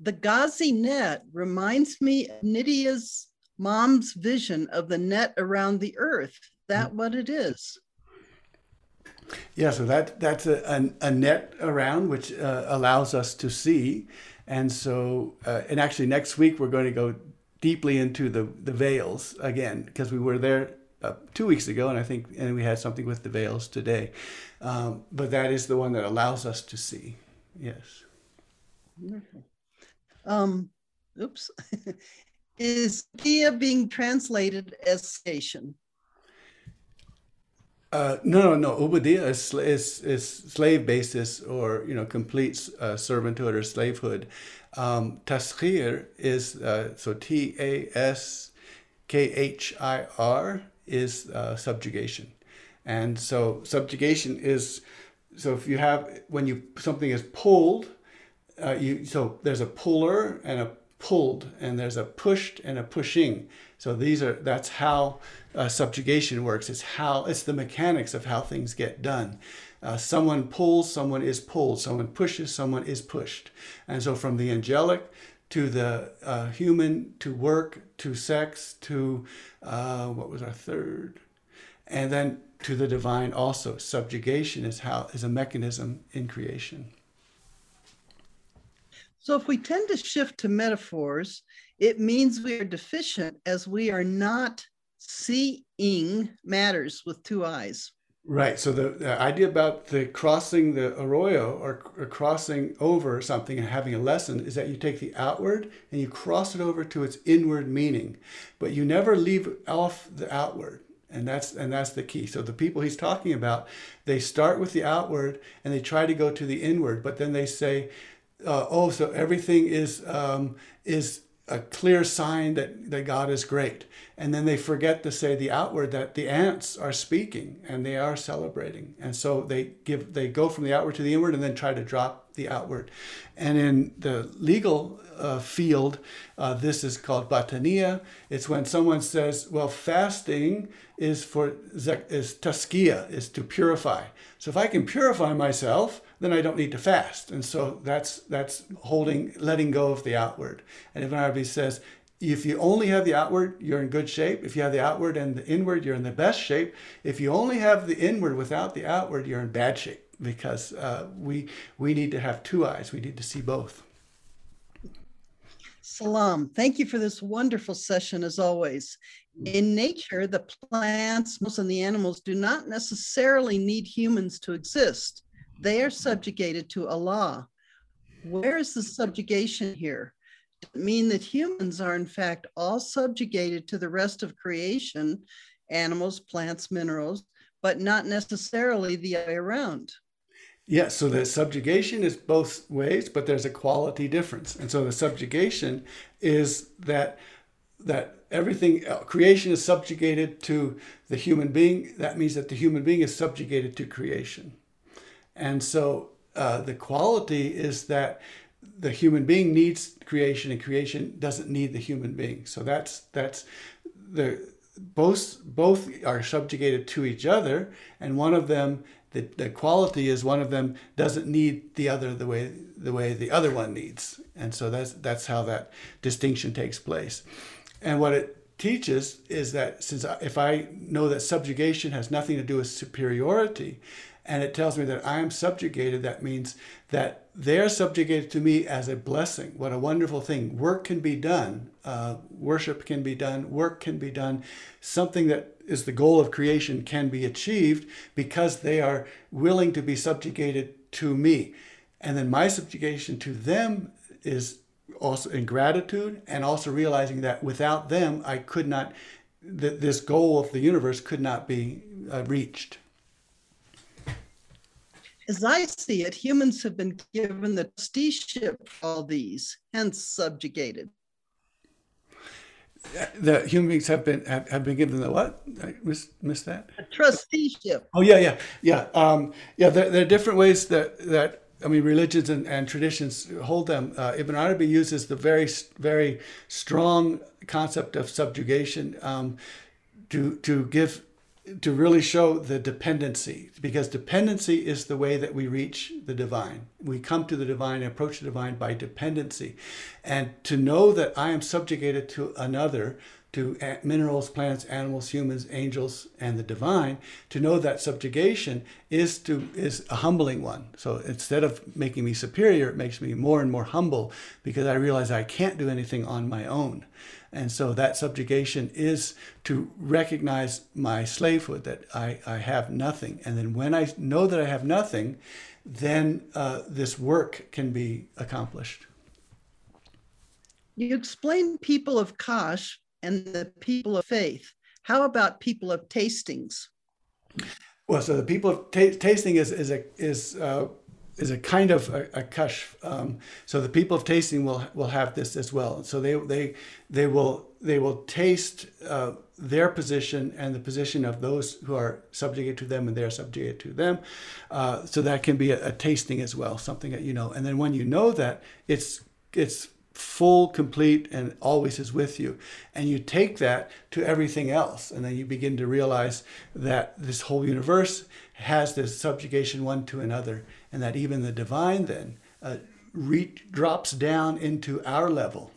the Ghazi net reminds me of Nydia's mom's vision of the net around the earth. That what it is? Yeah, so that that's a, a, a net around which uh, allows us to see, and so uh, and actually next week we're going to go deeply into the the veils again because we were there uh, two weeks ago, and I think and we had something with the veils today, um, but that is the one that allows us to see. Yes. Wonderful. Um, oops. Is Dia being translated as station? Uh, no, no, no. Ubudiyya is, is, is slave basis or, you know, complete uh, servanthood or slavehood. Um, taskhir is, uh, so T A S K H I R is uh, subjugation. And so subjugation is, so if you have, when you, something is pulled, uh, you, so there's a puller and a pulled, and there's a pushed and a pushing. So these are, that's how uh, subjugation works. It's how, it's the mechanics of how things get done. Uh, someone pulls, someone is pulled. Someone pushes, someone is pushed. And so from the angelic to the uh, human to work to sex to uh, what was our third? And then to the divine also. Subjugation is how is a mechanism in creation. So if we tend to shift to metaphors, it means we are deficient as we are not seeing matters with two eyes. Right. So the, the idea about the crossing the arroyo or, or crossing over something and having a lesson is that you take the outward and you cross it over to its inward meaning, but you never leave off the outward. And that's and that's the key. So the people he's talking about, they start with the outward and they try to go to the inward, but then they say, uh, "Oh, so everything is um, is a clear sign that, that God is great. And then they forget to say the outward that the ants are speaking and they are celebrating. And so they give they go from the outward to the inward and then try to drop the outward. And in the legal uh, field, uh, this is called batania. It's when someone says, well, fasting is for is tazkiya, is to purify. So if I can purify myself, then I don't need to fast. And so that's that's holding, letting go of the outward. And Ibn Arabi says, if you only have the outward, you're in good shape. If you have the outward and the inward, you're in the best shape. If you only have the inward without the outward, you're in bad shape because uh, we we need to have two eyes. We need to see both. Salam. Thank you for this wonderful session as always. In nature, the plants, most and the animals do not necessarily need humans to exist. They are subjugated to Allah. Where is the subjugation here? Does mean that humans are in fact all subjugated to the rest of creation, animals, plants, minerals, but not necessarily the other way around? Yes, so the subjugation is both ways, but there's a quality difference. And so the subjugation is that that everything uh, creation is subjugated to the human being. That means that the human being is subjugated to creation. And so uh, the quality is that the human being needs creation and creation doesn't need the human being. So that's that's the both both are subjugated to each other and one of them the, the quality is one of them doesn't need the other the way the way the other one needs. And so that's that's how that distinction takes place. And what it teaches is that since I, if I know that subjugation has nothing to do with superiority, and it tells me that I am subjugated, that means that they're subjugated to me as a blessing. What a wonderful thing. Work can be done, uh, worship can be done, work can be done. Something that is the goal of creation can be achieved because they are willing to be subjugated to me. And then my subjugation to them is also in gratitude and also realizing that without them, I could not, that this goal of the universe could not be uh, reached. As I see it, humans have been given the trusteeship for all these, hence subjugated. The human beings have been have, have been given the what? I missed, missed that. A trusteeship. Oh yeah, yeah, yeah, um, yeah. There, there, are different ways that that I mean religions and, and traditions hold them. Uh, Ibn Arabi uses the very very strong concept of subjugation um, to to give to really show the dependency because dependency is the way that we reach the divine. We come to the divine approach the divine by dependency. And to know that i am subjugated to another to minerals plants animals humans angels and the divine to know that subjugation is to is a humbling one. So instead of making me superior it makes me more and more humble because i realize i can't do anything on my own And so that subjugation is to recognize my slavehood, that I, I have nothing. And then when I know that I have nothing, then uh, this work can be accomplished. You explain people of Kashf and the people of faith. How about people of tastings? Well, so the people of ta- tasting is is a is uh, is a kind of a, a. Um, so the people of tasting will will have this as well. So they they they will they will taste uh, their position and the position of those who are subjugated to them and they're subjugated to them. Uh, so that can be a, a tasting as well, something that you know. And then when you know that, it's it's full, complete, and always is with you. And you take that to everything else. And then you begin to realize that this whole universe has this subjugation one to another, and that even the divine then uh, re- drops down into our level,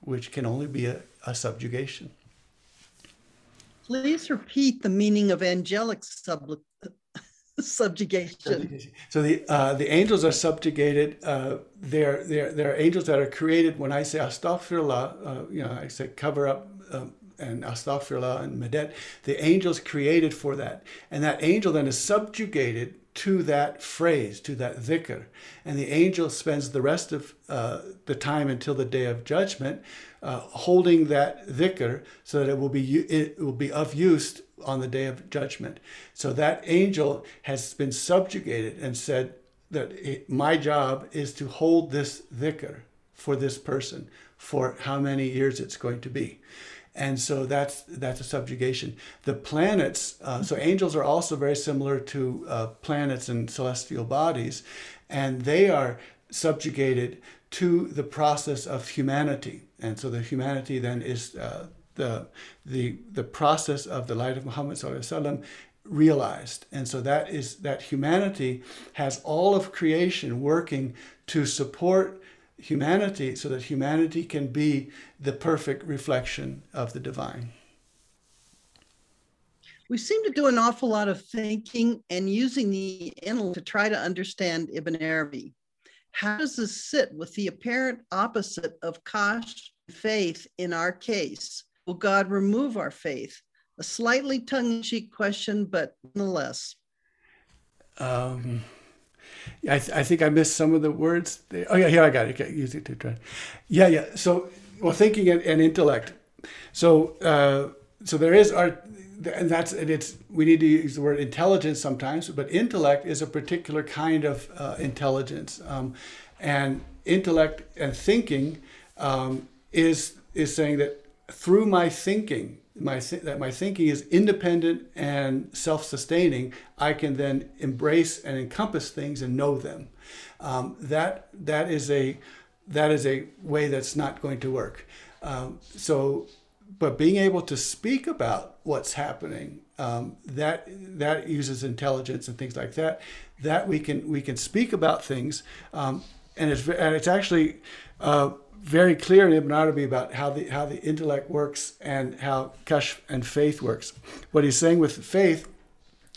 which can only be a, a subjugation. Please repeat the meaning of angelic sub- subjugation. So the uh, the angels are subjugated. Uh, they're they're they're angels that are created. When I say astaghfirullah, uh, you know, I say cover up. Um, and astaghfirullah and medet, the angels created for that. And that angel then is subjugated to that phrase, to that dhikr. And the angel spends the rest of uh, the time until the day of judgment uh, holding that dhikr so that it will be it will be of use on the day of judgment. So that angel has been subjugated and said that it, my job is to hold this dhikr for this person for how many years it's going to be and so that's that's a subjugation. The planets, uh, so angels are also very similar to uh, planets and celestial bodies, and they are subjugated to the process of humanity. And so the humanity then is uh, the the the process of the light of Muhammad sallallahu realized. And so that is that humanity has all of creation working to support humanity so that humanity can be the perfect reflection of the divine. We seem to do an awful lot of thinking and using the intellect to try to understand Ibn Arabi. How does this sit with the apparent opposite of Kashf faith in our case? Will God remove our faith? A slightly tongue in cheek question, but nonetheless. Um, I, th- I think I missed some of the words. Oh yeah, here I got it. Okay, use it to try. Yeah, yeah. So, well, thinking and, and intellect. So, uh, so there is art, and that's and it's we need to use the word intelligence sometimes, but intellect is a particular kind of uh, intelligence, um, and intellect and thinking um, is is saying that through my thinking my th- that my thinking is independent and self-sustaining, I can then embrace and encompass things and know them. Um, that that is a that is a way that's not going to work. Um, so, but being able to speak about what's happening um, that that uses intelligence and things like that. That we can we can speak about things, um, and it's and it's actually. Uh, very clear in Ibn Arabi about how the how the intellect works and how kashf and faith works. What he's saying with faith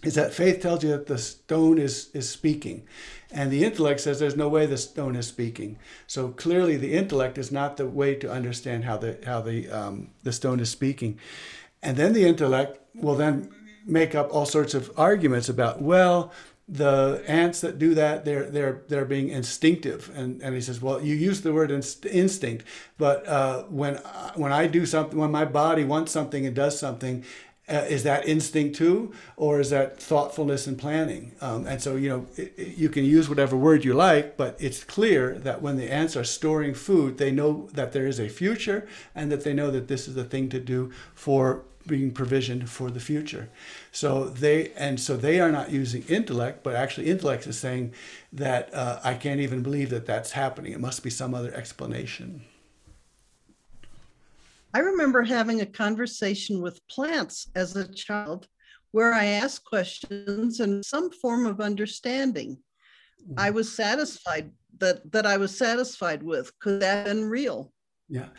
is that faith tells you that the stone is is speaking, and the intellect says there's no way the stone is speaking. So clearly, the intellect is not the way to understand how the how the um, the stone is speaking, and then the intellect will then make up all sorts of arguments about well the ants that do that they're they're they're being instinctive. And and he says well you use the word inst- instinct but uh, when when I do something when my body wants something and does something uh, is that instinct too? Or is that thoughtfulness and planning? Um, and so you know it, it, you can use whatever word you like but it's clear that when the ants are storing food they know that there is a future and that they know that this is the thing to do for being provisioned for the future. So they and so they are not using intellect, but actually intellect is saying that uh, I can't even believe that that's happening. It must be some other explanation. I remember having a conversation with plants as a child where I asked questions and some form of understanding. I mm-hmm. was satisfied that that I was satisfied with. Could that have been real? Yeah.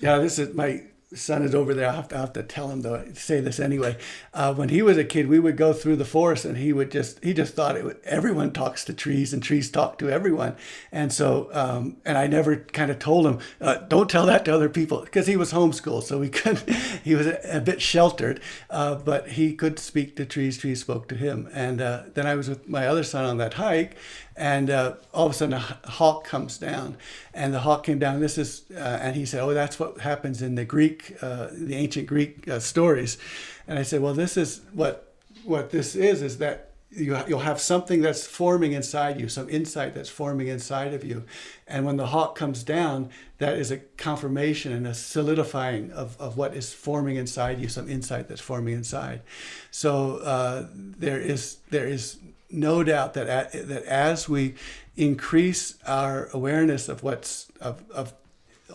Yeah, this is my son is over there. I have to, I have to tell him though. Say this anyway. Uh, when he was a kid, we would go through the forest, and he would just he just thought it. Would, everyone talks to trees, and trees talk to everyone. And so, um, and I never kind of told him, uh, don't tell that to other people, because he was homeschooled, so we could. He was a, a bit sheltered, uh, but he could speak to trees. Trees spoke to him. And uh, then I was with my other son on that hike, and uh, all of a sudden a hawk comes down. And the hawk came down this is uh, and he said oh that's what happens in the greek uh, the ancient greek uh, stories. And i said well this is what what this is is that you, you'll have something that's forming inside you some insight that's forming inside of you. And when the hawk comes down that is a confirmation and a solidifying of, of what is forming inside you some insight that's forming inside. So uh, there is there is no doubt that that as we increase our awareness of what's of, of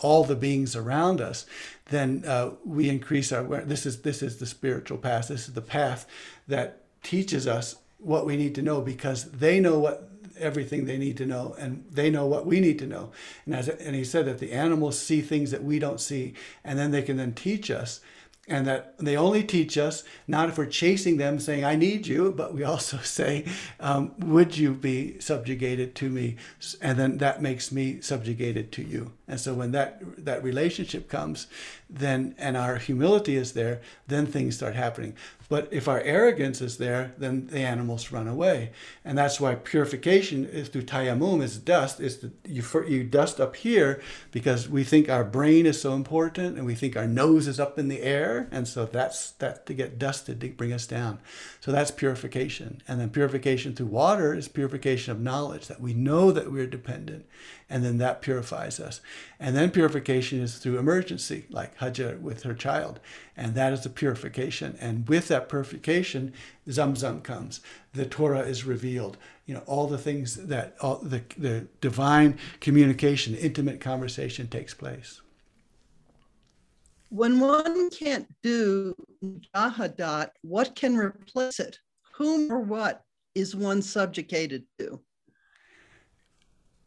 all the beings around us, then uh, we increase our awareness. this is this is the spiritual path. This is the path that teaches us what we need to know because they know what everything they need to know and they know what we need to know and as and he said that the animals see things that we don't see and then they can then teach us and that they only teach us not if we're chasing them saying i need you but we also say um, would you be subjugated to me? And then that makes me subjugated to you. And so when that that relationship comes then and our humility is there then things start happening but if our arrogance is there then the animals run away. And that's why purification is through tayammum is dust is the, you, you dust up here because we think our brain is so important and we think our nose is up in the air. And so that's that to get dusted to bring us down. So that's purification. And then purification through water is purification of knowledge that we know that we're dependent and then that purifies us. And then purification is through emergency, like Hajar with her child, and that is the purification. And with that purification, Zamzam comes. The Torah is revealed. You know, all the things that all the, the divine communication, intimate conversation takes place. When one can't do Jahadat, what can replace it? Whom or what is one subjugated to?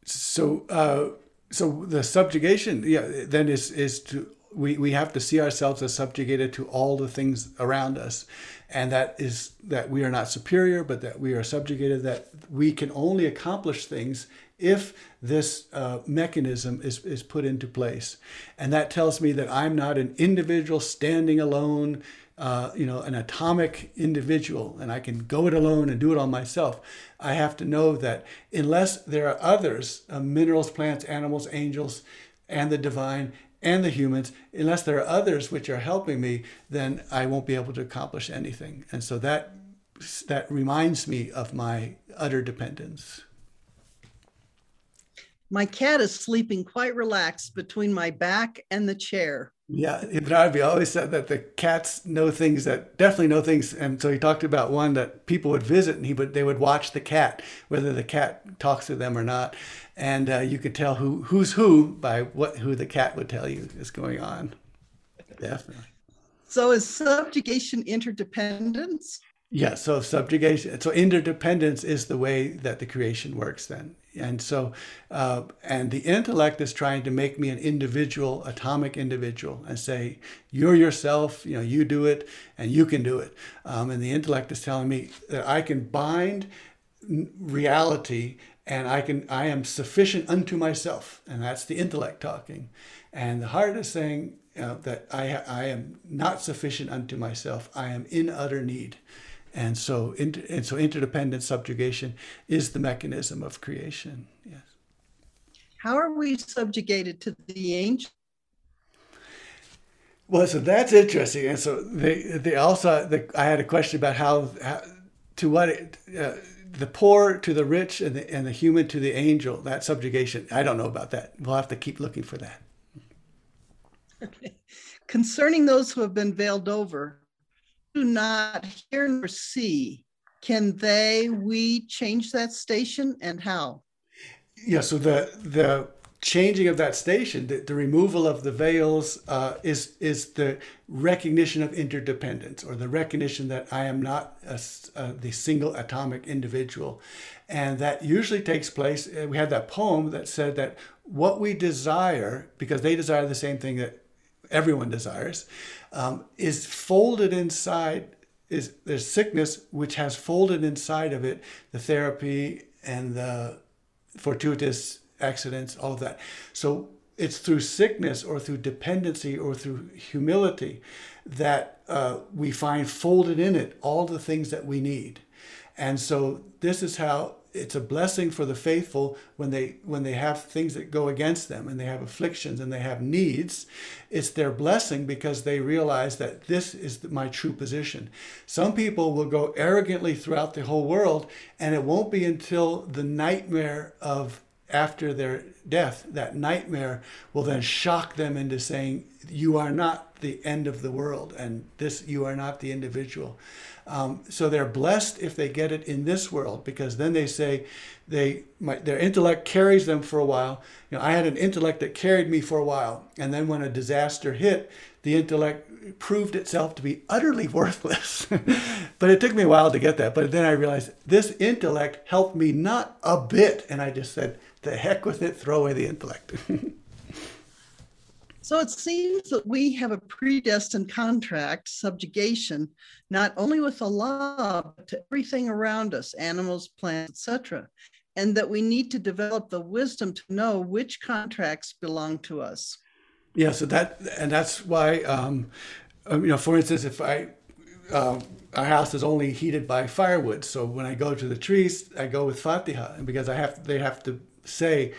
So uh, so the subjugation yeah then is is to we, we have to see ourselves as subjugated to all the things around us. And that is that we are not superior but that we are subjugated that we can only accomplish things if this uh, mechanism is, is put into place. And that tells me that i'm not an individual standing alone uh, you know, an atomic individual and I can go it alone and do it all myself. I have to know that unless there are others, uh, minerals, plants, animals, angels, and the divine and the humans, unless there are others which are helping me, then I won't be able to accomplish anything. And so that that reminds me of my utter dependence. My cat is sleeping quite relaxed between my back and the chair. Yeah, Ibn Arabi always said that the cats know things that definitely know things, and so he talked about one that people would visit, and he would they would watch the cat, whether the cat talks to them or not, and uh, you could tell who who's who by what who the cat would tell you is going on. Definitely. So is subjugation interdependence? Yeah, so subjugation, so interdependence is the way that the creation works then. And so, uh, and the intellect is trying to make me an individual, atomic individual, and say, you're yourself, you know, you do it, and you can do it. Um, and the intellect is telling me that I can bind reality and I can I am sufficient unto myself, and that's the intellect talking. And the heart is saying uh, that I I am not sufficient unto myself. I am in utter need. And so, inter, and so interdependent subjugation is the mechanism of creation. Yes. How are we subjugated to the ancient? Well, so that's interesting. And so they, they also, the, I had a question about how, how to what, it, uh, the poor to the rich and the, and the human to the angel, that subjugation, I don't know about that. We'll have to keep looking for that. Okay. Concerning those who have been veiled over, do not hear nor see, can they, we change that station and how? Yeah, so the the changing of that station, the, the removal of the veils, uh, is is the recognition of interdependence, or the recognition that I am not a, the single atomic individual, and that usually takes place. Uh, we had that poem that said that what we desire, because they desire the same thing that everyone desires, um, is folded inside. Is there's sickness which has folded inside of it the therapy and the fortuitous accidents, all of that. So it's through sickness or through dependency or through humility that uh, we find folded in it all the things that we need. And so this is how it's a blessing for the faithful when they when they have things that go against them and they have afflictions and they have needs it's their blessing because they realize that this is my true position some people will go arrogantly throughout the whole world and it won't be until the nightmare of after their death, that nightmare will then shock them into saying, You are not the end of the world, and this, you are not the individual. Um, so they're blessed if they get it in this world, because then they say, they my, their intellect carries them for a while. You know, I had an intellect that carried me for a while, and then when a disaster hit, the intellect proved itself to be utterly worthless. but it took me a while to get that. But then I realized this intellect helped me not a bit, and I just said, the heck with it, throw away the intellect. so it seems that we have a predestined contract, subjugation, not only with Allah, but to everything around us, animals, plants, etc. And that we need to develop the wisdom to know which contracts belong to us. Yeah, so that and that's why, um, um, you know, for instance, if I uh, our house is only heated by firewood, so when I go to the trees, I go with Fatiha, because I have they have to say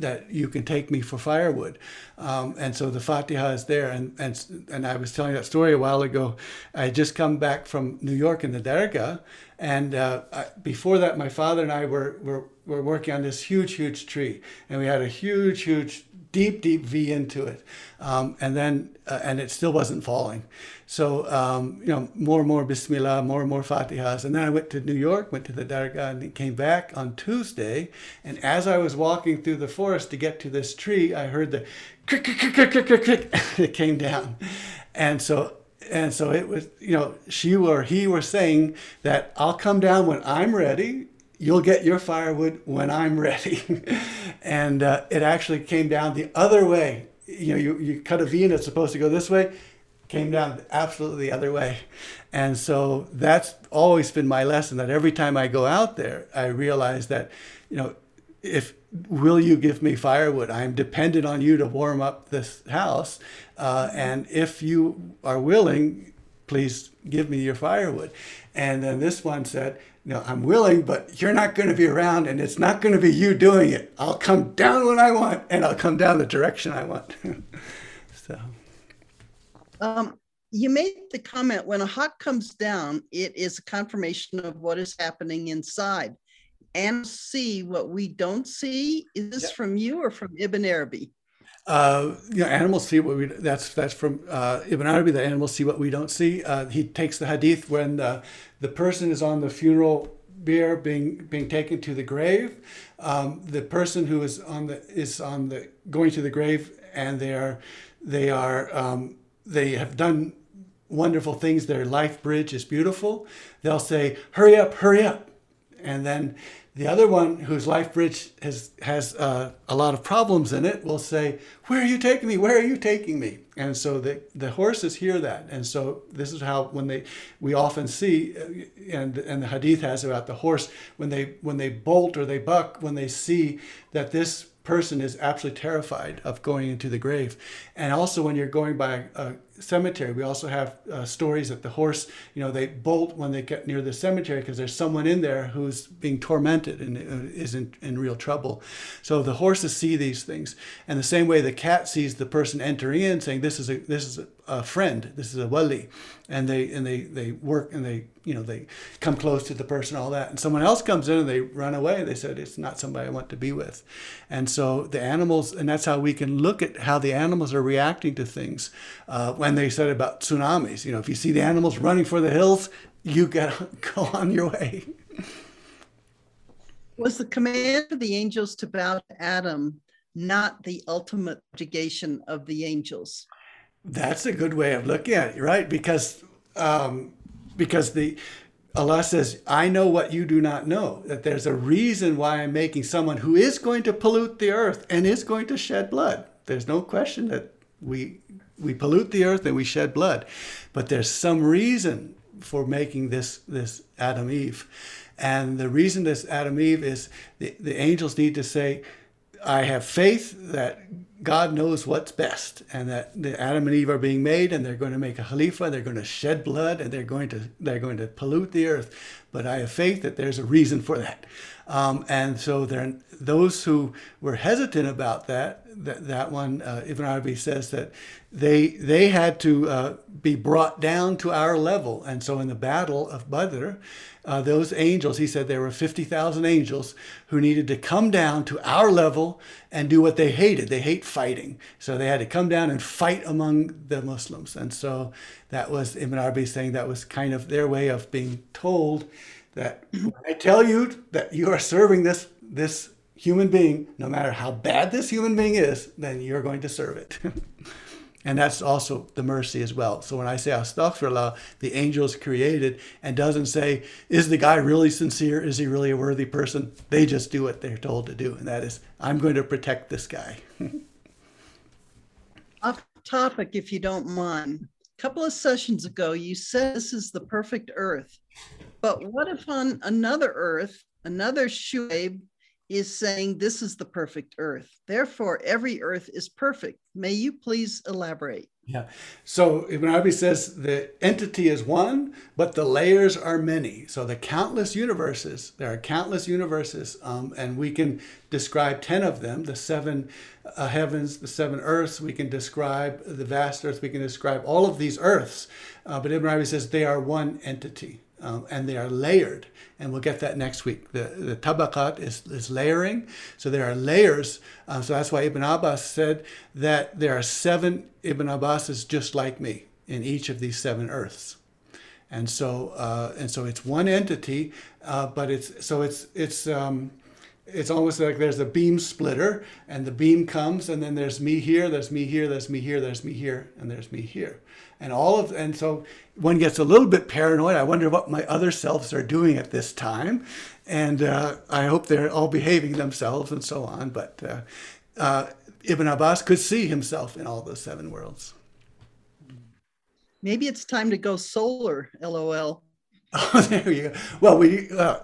that you can take me for firewood. Um, and so the Fatiha is there. And, and, and I was telling that story a while ago. I had just come back from New York in the Dargah. And uh, I, before that, my father and I were, were, were working on this huge, huge tree. And we had a huge, huge, deep, deep V into it. Um, and then, uh, and it still wasn't falling. So, um, you know, more and more Bismillah, more and more Fatihas. And then I went to New York, went to the Dargah, and came back on Tuesday. And as I was walking through the forest to get to this tree, I heard the crick, crick, crick, crick, crick, crick, crick. it came down. And so, and so it was, you know, she or he were saying that I'll come down when I'm ready. You'll get your firewood when I'm ready. and uh, it actually came down the other way. You know, you, you cut a V and it's supposed to go this way came down absolutely the other way. And so that's always been my lesson that every time I go out there, I realize that, you know, if will you give me firewood? I'm dependent on you to warm up this house. Uh, and if you are willing, please give me your firewood. And then this one said, no, I'm willing, but you're not going to be around and it's not going to be you doing it. I'll come down when I want and I'll come down the direction I want. so. Um, you made the comment when a hawk comes down, it is a confirmation of what is happening inside. And see what we don't see. Is this from you or from Ibn Arabi? Uh, you know, animals see what we. That's that's from uh, Ibn Arabi. The animals see what we don't see. Uh, he takes the hadith when the, the person is on the funeral bier being being taken to the grave. Um, the person who is on the is on the going to the grave, and they are they are um, they have done wonderful things. Their life bridge is beautiful. They'll say, "Hurry up, hurry up," and then the other one, whose life bridge has has uh, a lot of problems in it, will say, "Where are you taking me? Where are you taking me?" And so the the horses hear that, and so this is how when they we often see, uh, and and the hadith has about the horse when they when they bolt or they buck when they see that this person is absolutely terrified of going into the grave. And also, when you're going by a, cemetery, we also have uh, stories that the horse, you know, they bolt when they get near the cemetery because there's someone in there who's being tormented and uh, is in, in real trouble. So the horses see these things, and the same way the cat sees the person entering in, saying, "This is a this is a, a friend, this is a wali," and they and they they work and they you know they come close to the person all that and someone else comes in and they run away. They said it's not somebody i want to be with. And so the animals and that's how we can look at how the animals are reacting to things uh, when they said about tsunamis. You know if you see the animals running for the hills you gotta go on your way. Was the command of the angels to bow to adam not the ultimate obligation of the angels that's a good way of looking at it right because um, because the Allah says, I know what you do not know, that there's a reason why I'm making someone who is going to pollute the earth and is going to shed blood. There's no question that we we pollute the earth and we shed blood. But there's some reason for making this this Adam Eve. And the reason this Adam Eve is the, the angels need to say, I have faith that God knows what's best and that Adam and Eve are being made and they're going to make a Khalifa, they're going to shed blood and they're going to they're going to pollute the earth. But I have faith that there's a reason for that. Um, and so there, those who were hesitant about that, that, that one, uh, Ibn Arabi says that they, they had to uh, be brought down to our level. And so in the battle of Badr, uh, those angels, he said there were 50,000 angels who needed to come down to our level and do what they hated. They hate fighting. So they had to come down and fight among the Muslims. And so that was Ibn Arabi saying that was kind of their way of being told that I tell you that you are serving this this human being, no matter how bad this human being is, then you're going to serve it. and that's also the mercy as well. So when I say astaghfirullah, the angel is created and doesn't say, is the guy really sincere? Is he really a worthy person? They just do what they're told to do. And that is, I'm going to protect this guy. Off topic, if you don't mind. A couple of sessions ago, you said this is the perfect earth. But what if on another earth, another Shuaib is saying this is the perfect earth? Therefore, every earth is perfect. May you please elaborate? Yeah. So Ibn Arabi says the entity is one, but the layers are many. So the countless universes, there are countless universes, um, and we can describe 10 of them the seven uh, heavens, the seven earths. We can describe the vast earth. We can describe all of these earths. Uh, but Ibn Arabi says they are one entity. Um, and they are layered, and we'll get that next week. The, the tabaqat is, is layering, so there are layers. Um, so that's why Ibn Abbas said that there are seven Ibn Abbases just like me in each of these seven earths, and so uh, and so it's one entity, uh, but it's so it's it's. Um, it's almost like there's a beam splitter and the beam comes and then there's me here there's me here there's me here there's me here and there's me here. And all of and so one gets a little bit paranoid. I wonder what my other selves are doing at this time. And uh, i hope they're all behaving themselves and so on. But uh, uh, ibn abbas could see himself in all those seven worlds. Maybe it's time to go solar, lol. Oh, there you go. Well, we uh,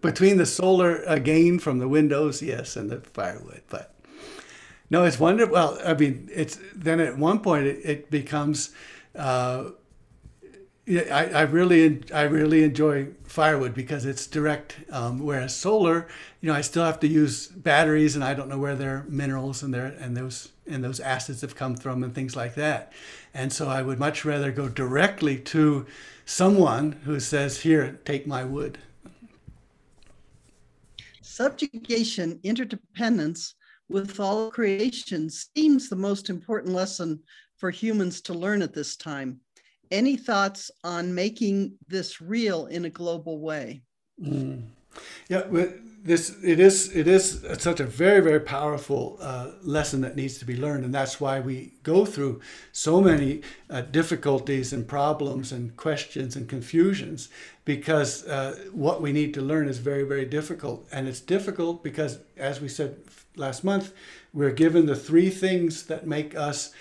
between the solar uh, gain from the windows, yes, and the firewood, but no, it's wonderful. Well, I mean, it's then at one point it, it becomes. Uh, I, I really I really enjoy firewood because it's direct. Um, whereas solar, you know, I still have to use batteries, and I don't know where their minerals and their and those and those acids have come from and things like that. And so I would much rather go directly to someone who says, "Here, take my wood." Subjugation, interdependence with all creation seems the most important lesson for humans to learn at this time. Any thoughts on making this real in a global way? Mm. Yeah, this it is it is such a very very powerful uh, lesson that needs to be learned, and that's why we go through so many uh, difficulties and problems and questions and confusions because uh, what we need to learn is very very difficult, and it's difficult because, as we said last month, we're given the three things that make us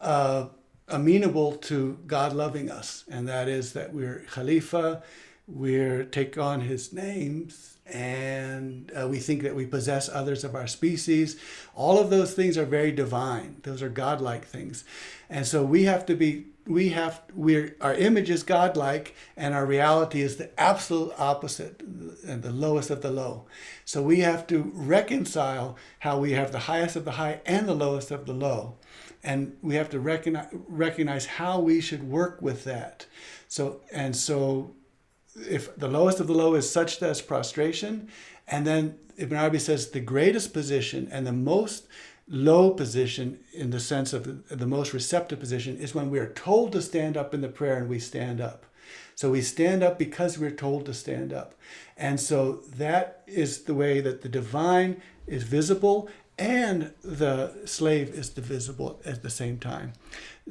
uh, amenable to God loving us, and that is that we're Khalifa, we take on His names, and uh, we think that we possess others of our species. All of those things are very divine. Those are godlike things, and so we have to be. We have we're our image is godlike, and our reality is the absolute opposite and the lowest of the low. So we have to reconcile how we have the highest of the high and the lowest of the low and we have to recognize recognize how we should work with that. So and so, if the lowest of the low is such as prostration, and then Ibn Arabi says the greatest position and the most low position in the sense of the, the most receptive position is when we are told to stand up in the prayer and we stand up. So we stand up because we're told to stand up. And so that is the way that the divine is visible and the slave is divisible at the same time.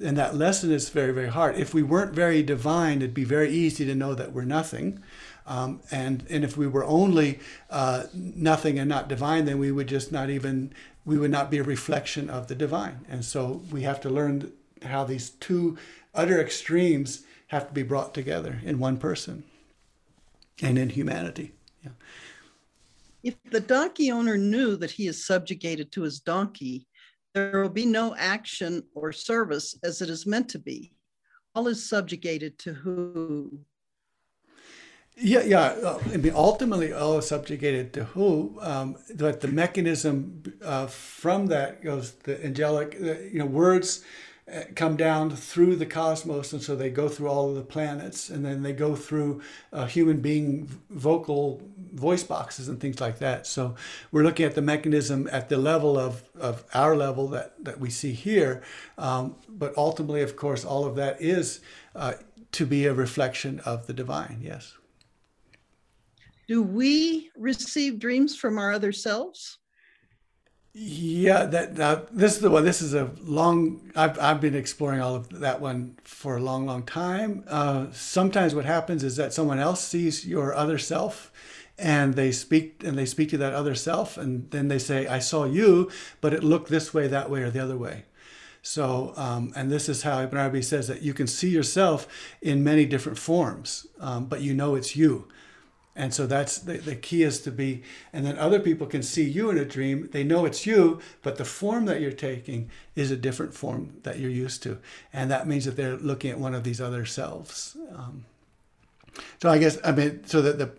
And that lesson is very, very hard. If we weren't very divine, it'd be very easy to know that we're nothing. Um, and, and if we were only uh, nothing and not divine, then we would just not even, we would not be a reflection of the divine. And so we have to learn how these two utter extremes have to be brought together in one person and in humanity. Yeah. If the donkey owner knew that he is subjugated to his donkey, there will be no action or service as it is meant to be. All is subjugated to who? Yeah, yeah. uh, I mean, ultimately, all is subjugated to who, um, but the mechanism uh, from that goes the angelic. You know, words come down through the cosmos, and so they go through all of the planets, and then they go through uh, human being vocal voice boxes and things like that. So we're looking at the mechanism at the level of, of our level that that we see here, um, but ultimately, of course, all of that is uh, to be a reflection of the divine. Yes. Do we receive dreams from our other selves? Yeah, that uh, this is the one. This is a long. I've I've been exploring all of that one for a long, long time. Uh, sometimes what happens is that someone else sees your other self, and they speak and they speak to that other self, and then they say, "I saw you, but it looked this way, that way, or the other way." So, um, and this is how Ibn Arabi says that you can see yourself in many different forms, um, but you know it's you. And so that's the, the key is to be, and then other people can see you in a dream. They know it's you, but the form that you're taking is a different form that you're used to. And that means that they're looking at one of these other selves. Um, so I guess, I mean, so that the,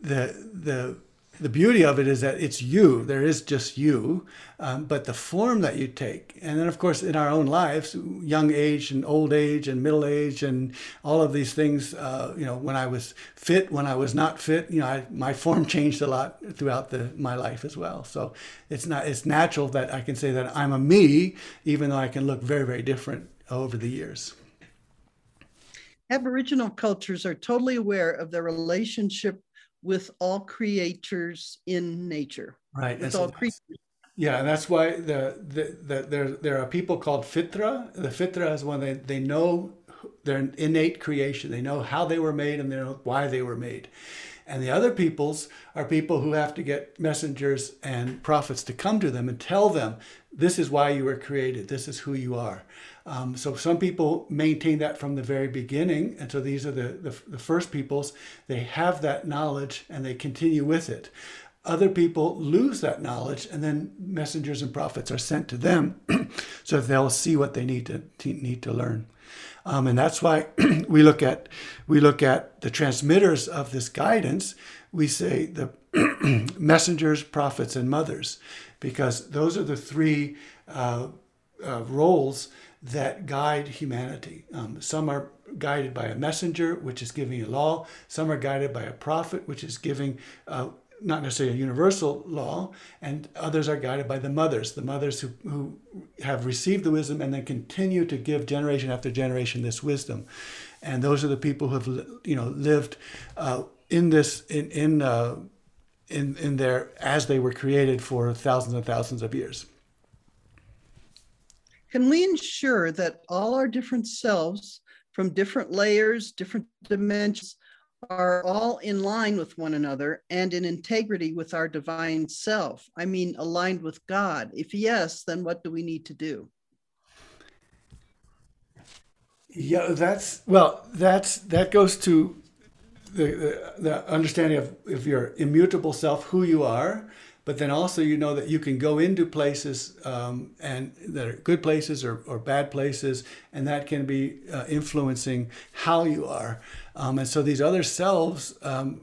the, the, the beauty of it is that it's you. There is just you, um, but the form that you take, and then of course in our own lives, young age and old age and middle age and all of these things. Uh, you know, when I was fit, when I was not fit, you know, I, my form changed a lot throughout the, my life as well. So it's not it's natural that I can say that I'm a me, even though I can look very very different over the years. Aboriginal cultures are totally aware of their relationship with all creatures in nature. Right. With all creatures. Yeah, and that's why the, the, the there there are people called fitra. The fitra is when they, they know their innate creation. They know how they were made and they know why they were made. And the other peoples are people who have to get messengers and prophets to come to them and tell them, this is why you were created, this is who you are. Um, so some people maintain that from the very beginning. And so these are the, the, the first peoples. They have that knowledge and they continue with it. Other people lose that knowledge, and then messengers and prophets are sent to them so that they'll see what they need to, to need to learn. Um, and that's why we look at we look at the transmitters of this guidance. We say the messengers, prophets, and mothers, because those are the three uh, uh, roles that guide humanity. Um, some are guided by a messenger, which is giving a law. Some are guided by a prophet, which is giving uh, not necessarily a universal law, and others are guided by the mothers, the mothers who, who have received the wisdom and then continue to give generation after generation this wisdom. And those are the people who have, you know, lived uh, in this, in, in, uh, in, in their, as they were created for thousands and thousands of years. Can we ensure that all our different selves from different layers, different dimensions, are all in line with one another and in integrity with our divine self? I mean, aligned with God. If yes, then what do we need to do? Yeah, that's well. That's that goes to the the, the understanding of of your immutable self, who you are, but then also you know that you can go into places um, and that are good places or, or bad places, and that can be uh, influencing how you are. Um, and so these other selves um,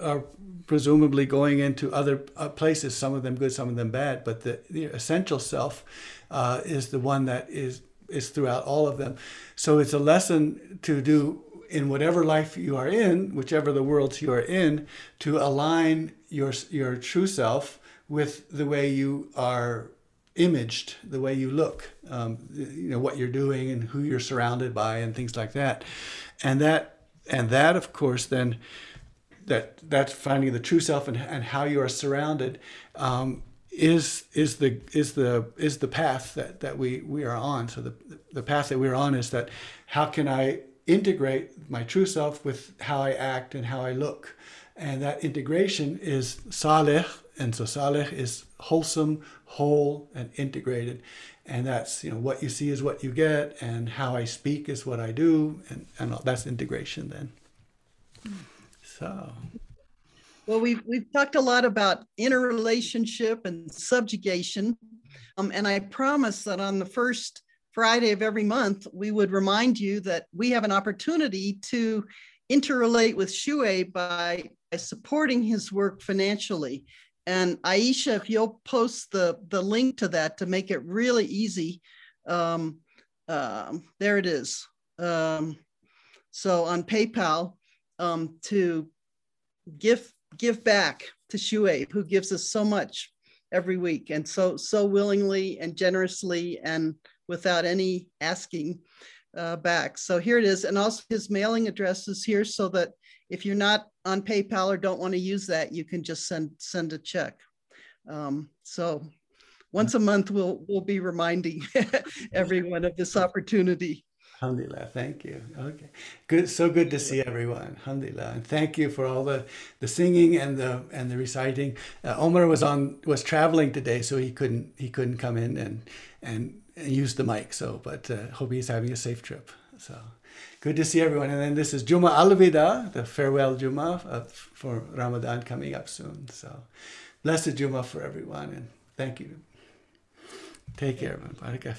are presumably going into other uh, places, some of them good, some of them bad, but the, the essential self uh, is the one that is is throughout all of them. So it's a lesson to do in whatever life you are in, whichever the worlds you are in, to align your your true self with the way you are imaged, the way you look, um, you know what you're doing and who you're surrounded by, and things like that, and that and that of course then that that's finding the true self and, and how you are surrounded um, is is the is the is the path that, that we we are on. So the the path that we're on is that how can I integrate my true self with how I act and how I look, And that integration is salih, and so salih is wholesome, whole, and integrated. And that's you know what you see is what you get, and how I speak is what I do, and, and that's integration then. So Well, we've we've talked a lot about interrelationship and subjugation, um, and I promise that on the first Friday of every month, we would remind you that we have an opportunity to interrelate with Shue by, by supporting his work financially. And Aisha, if you'll post the, the link to that to make it really easy, um, um, there it is. Um, so on PayPal um, to give give back to Shue, who gives us so much every week and so so willingly and generously and without any asking uh, back. So here it is. And also his mailing address is here so that if you're not on PayPal or don't want to use that, you can just send send a check. Um, so once a month, we'll we'll be reminding everyone of this opportunity. Alhamdulillah, thank you. Okay, good. So good to see everyone. Alhamdulillah, and thank you for all the, the singing and the and the reciting. Uh, Omar was on was traveling today, so he couldn't he couldn't come in and and, and use the mic. So, but uh, hope he's having a safe trip. So, good to see everyone. And then this is Juma Al Vida, the farewell Juma uh, for Ramadan coming up soon. So, blessed Juma for everyone, and thank you. Take care, everyone. Barakah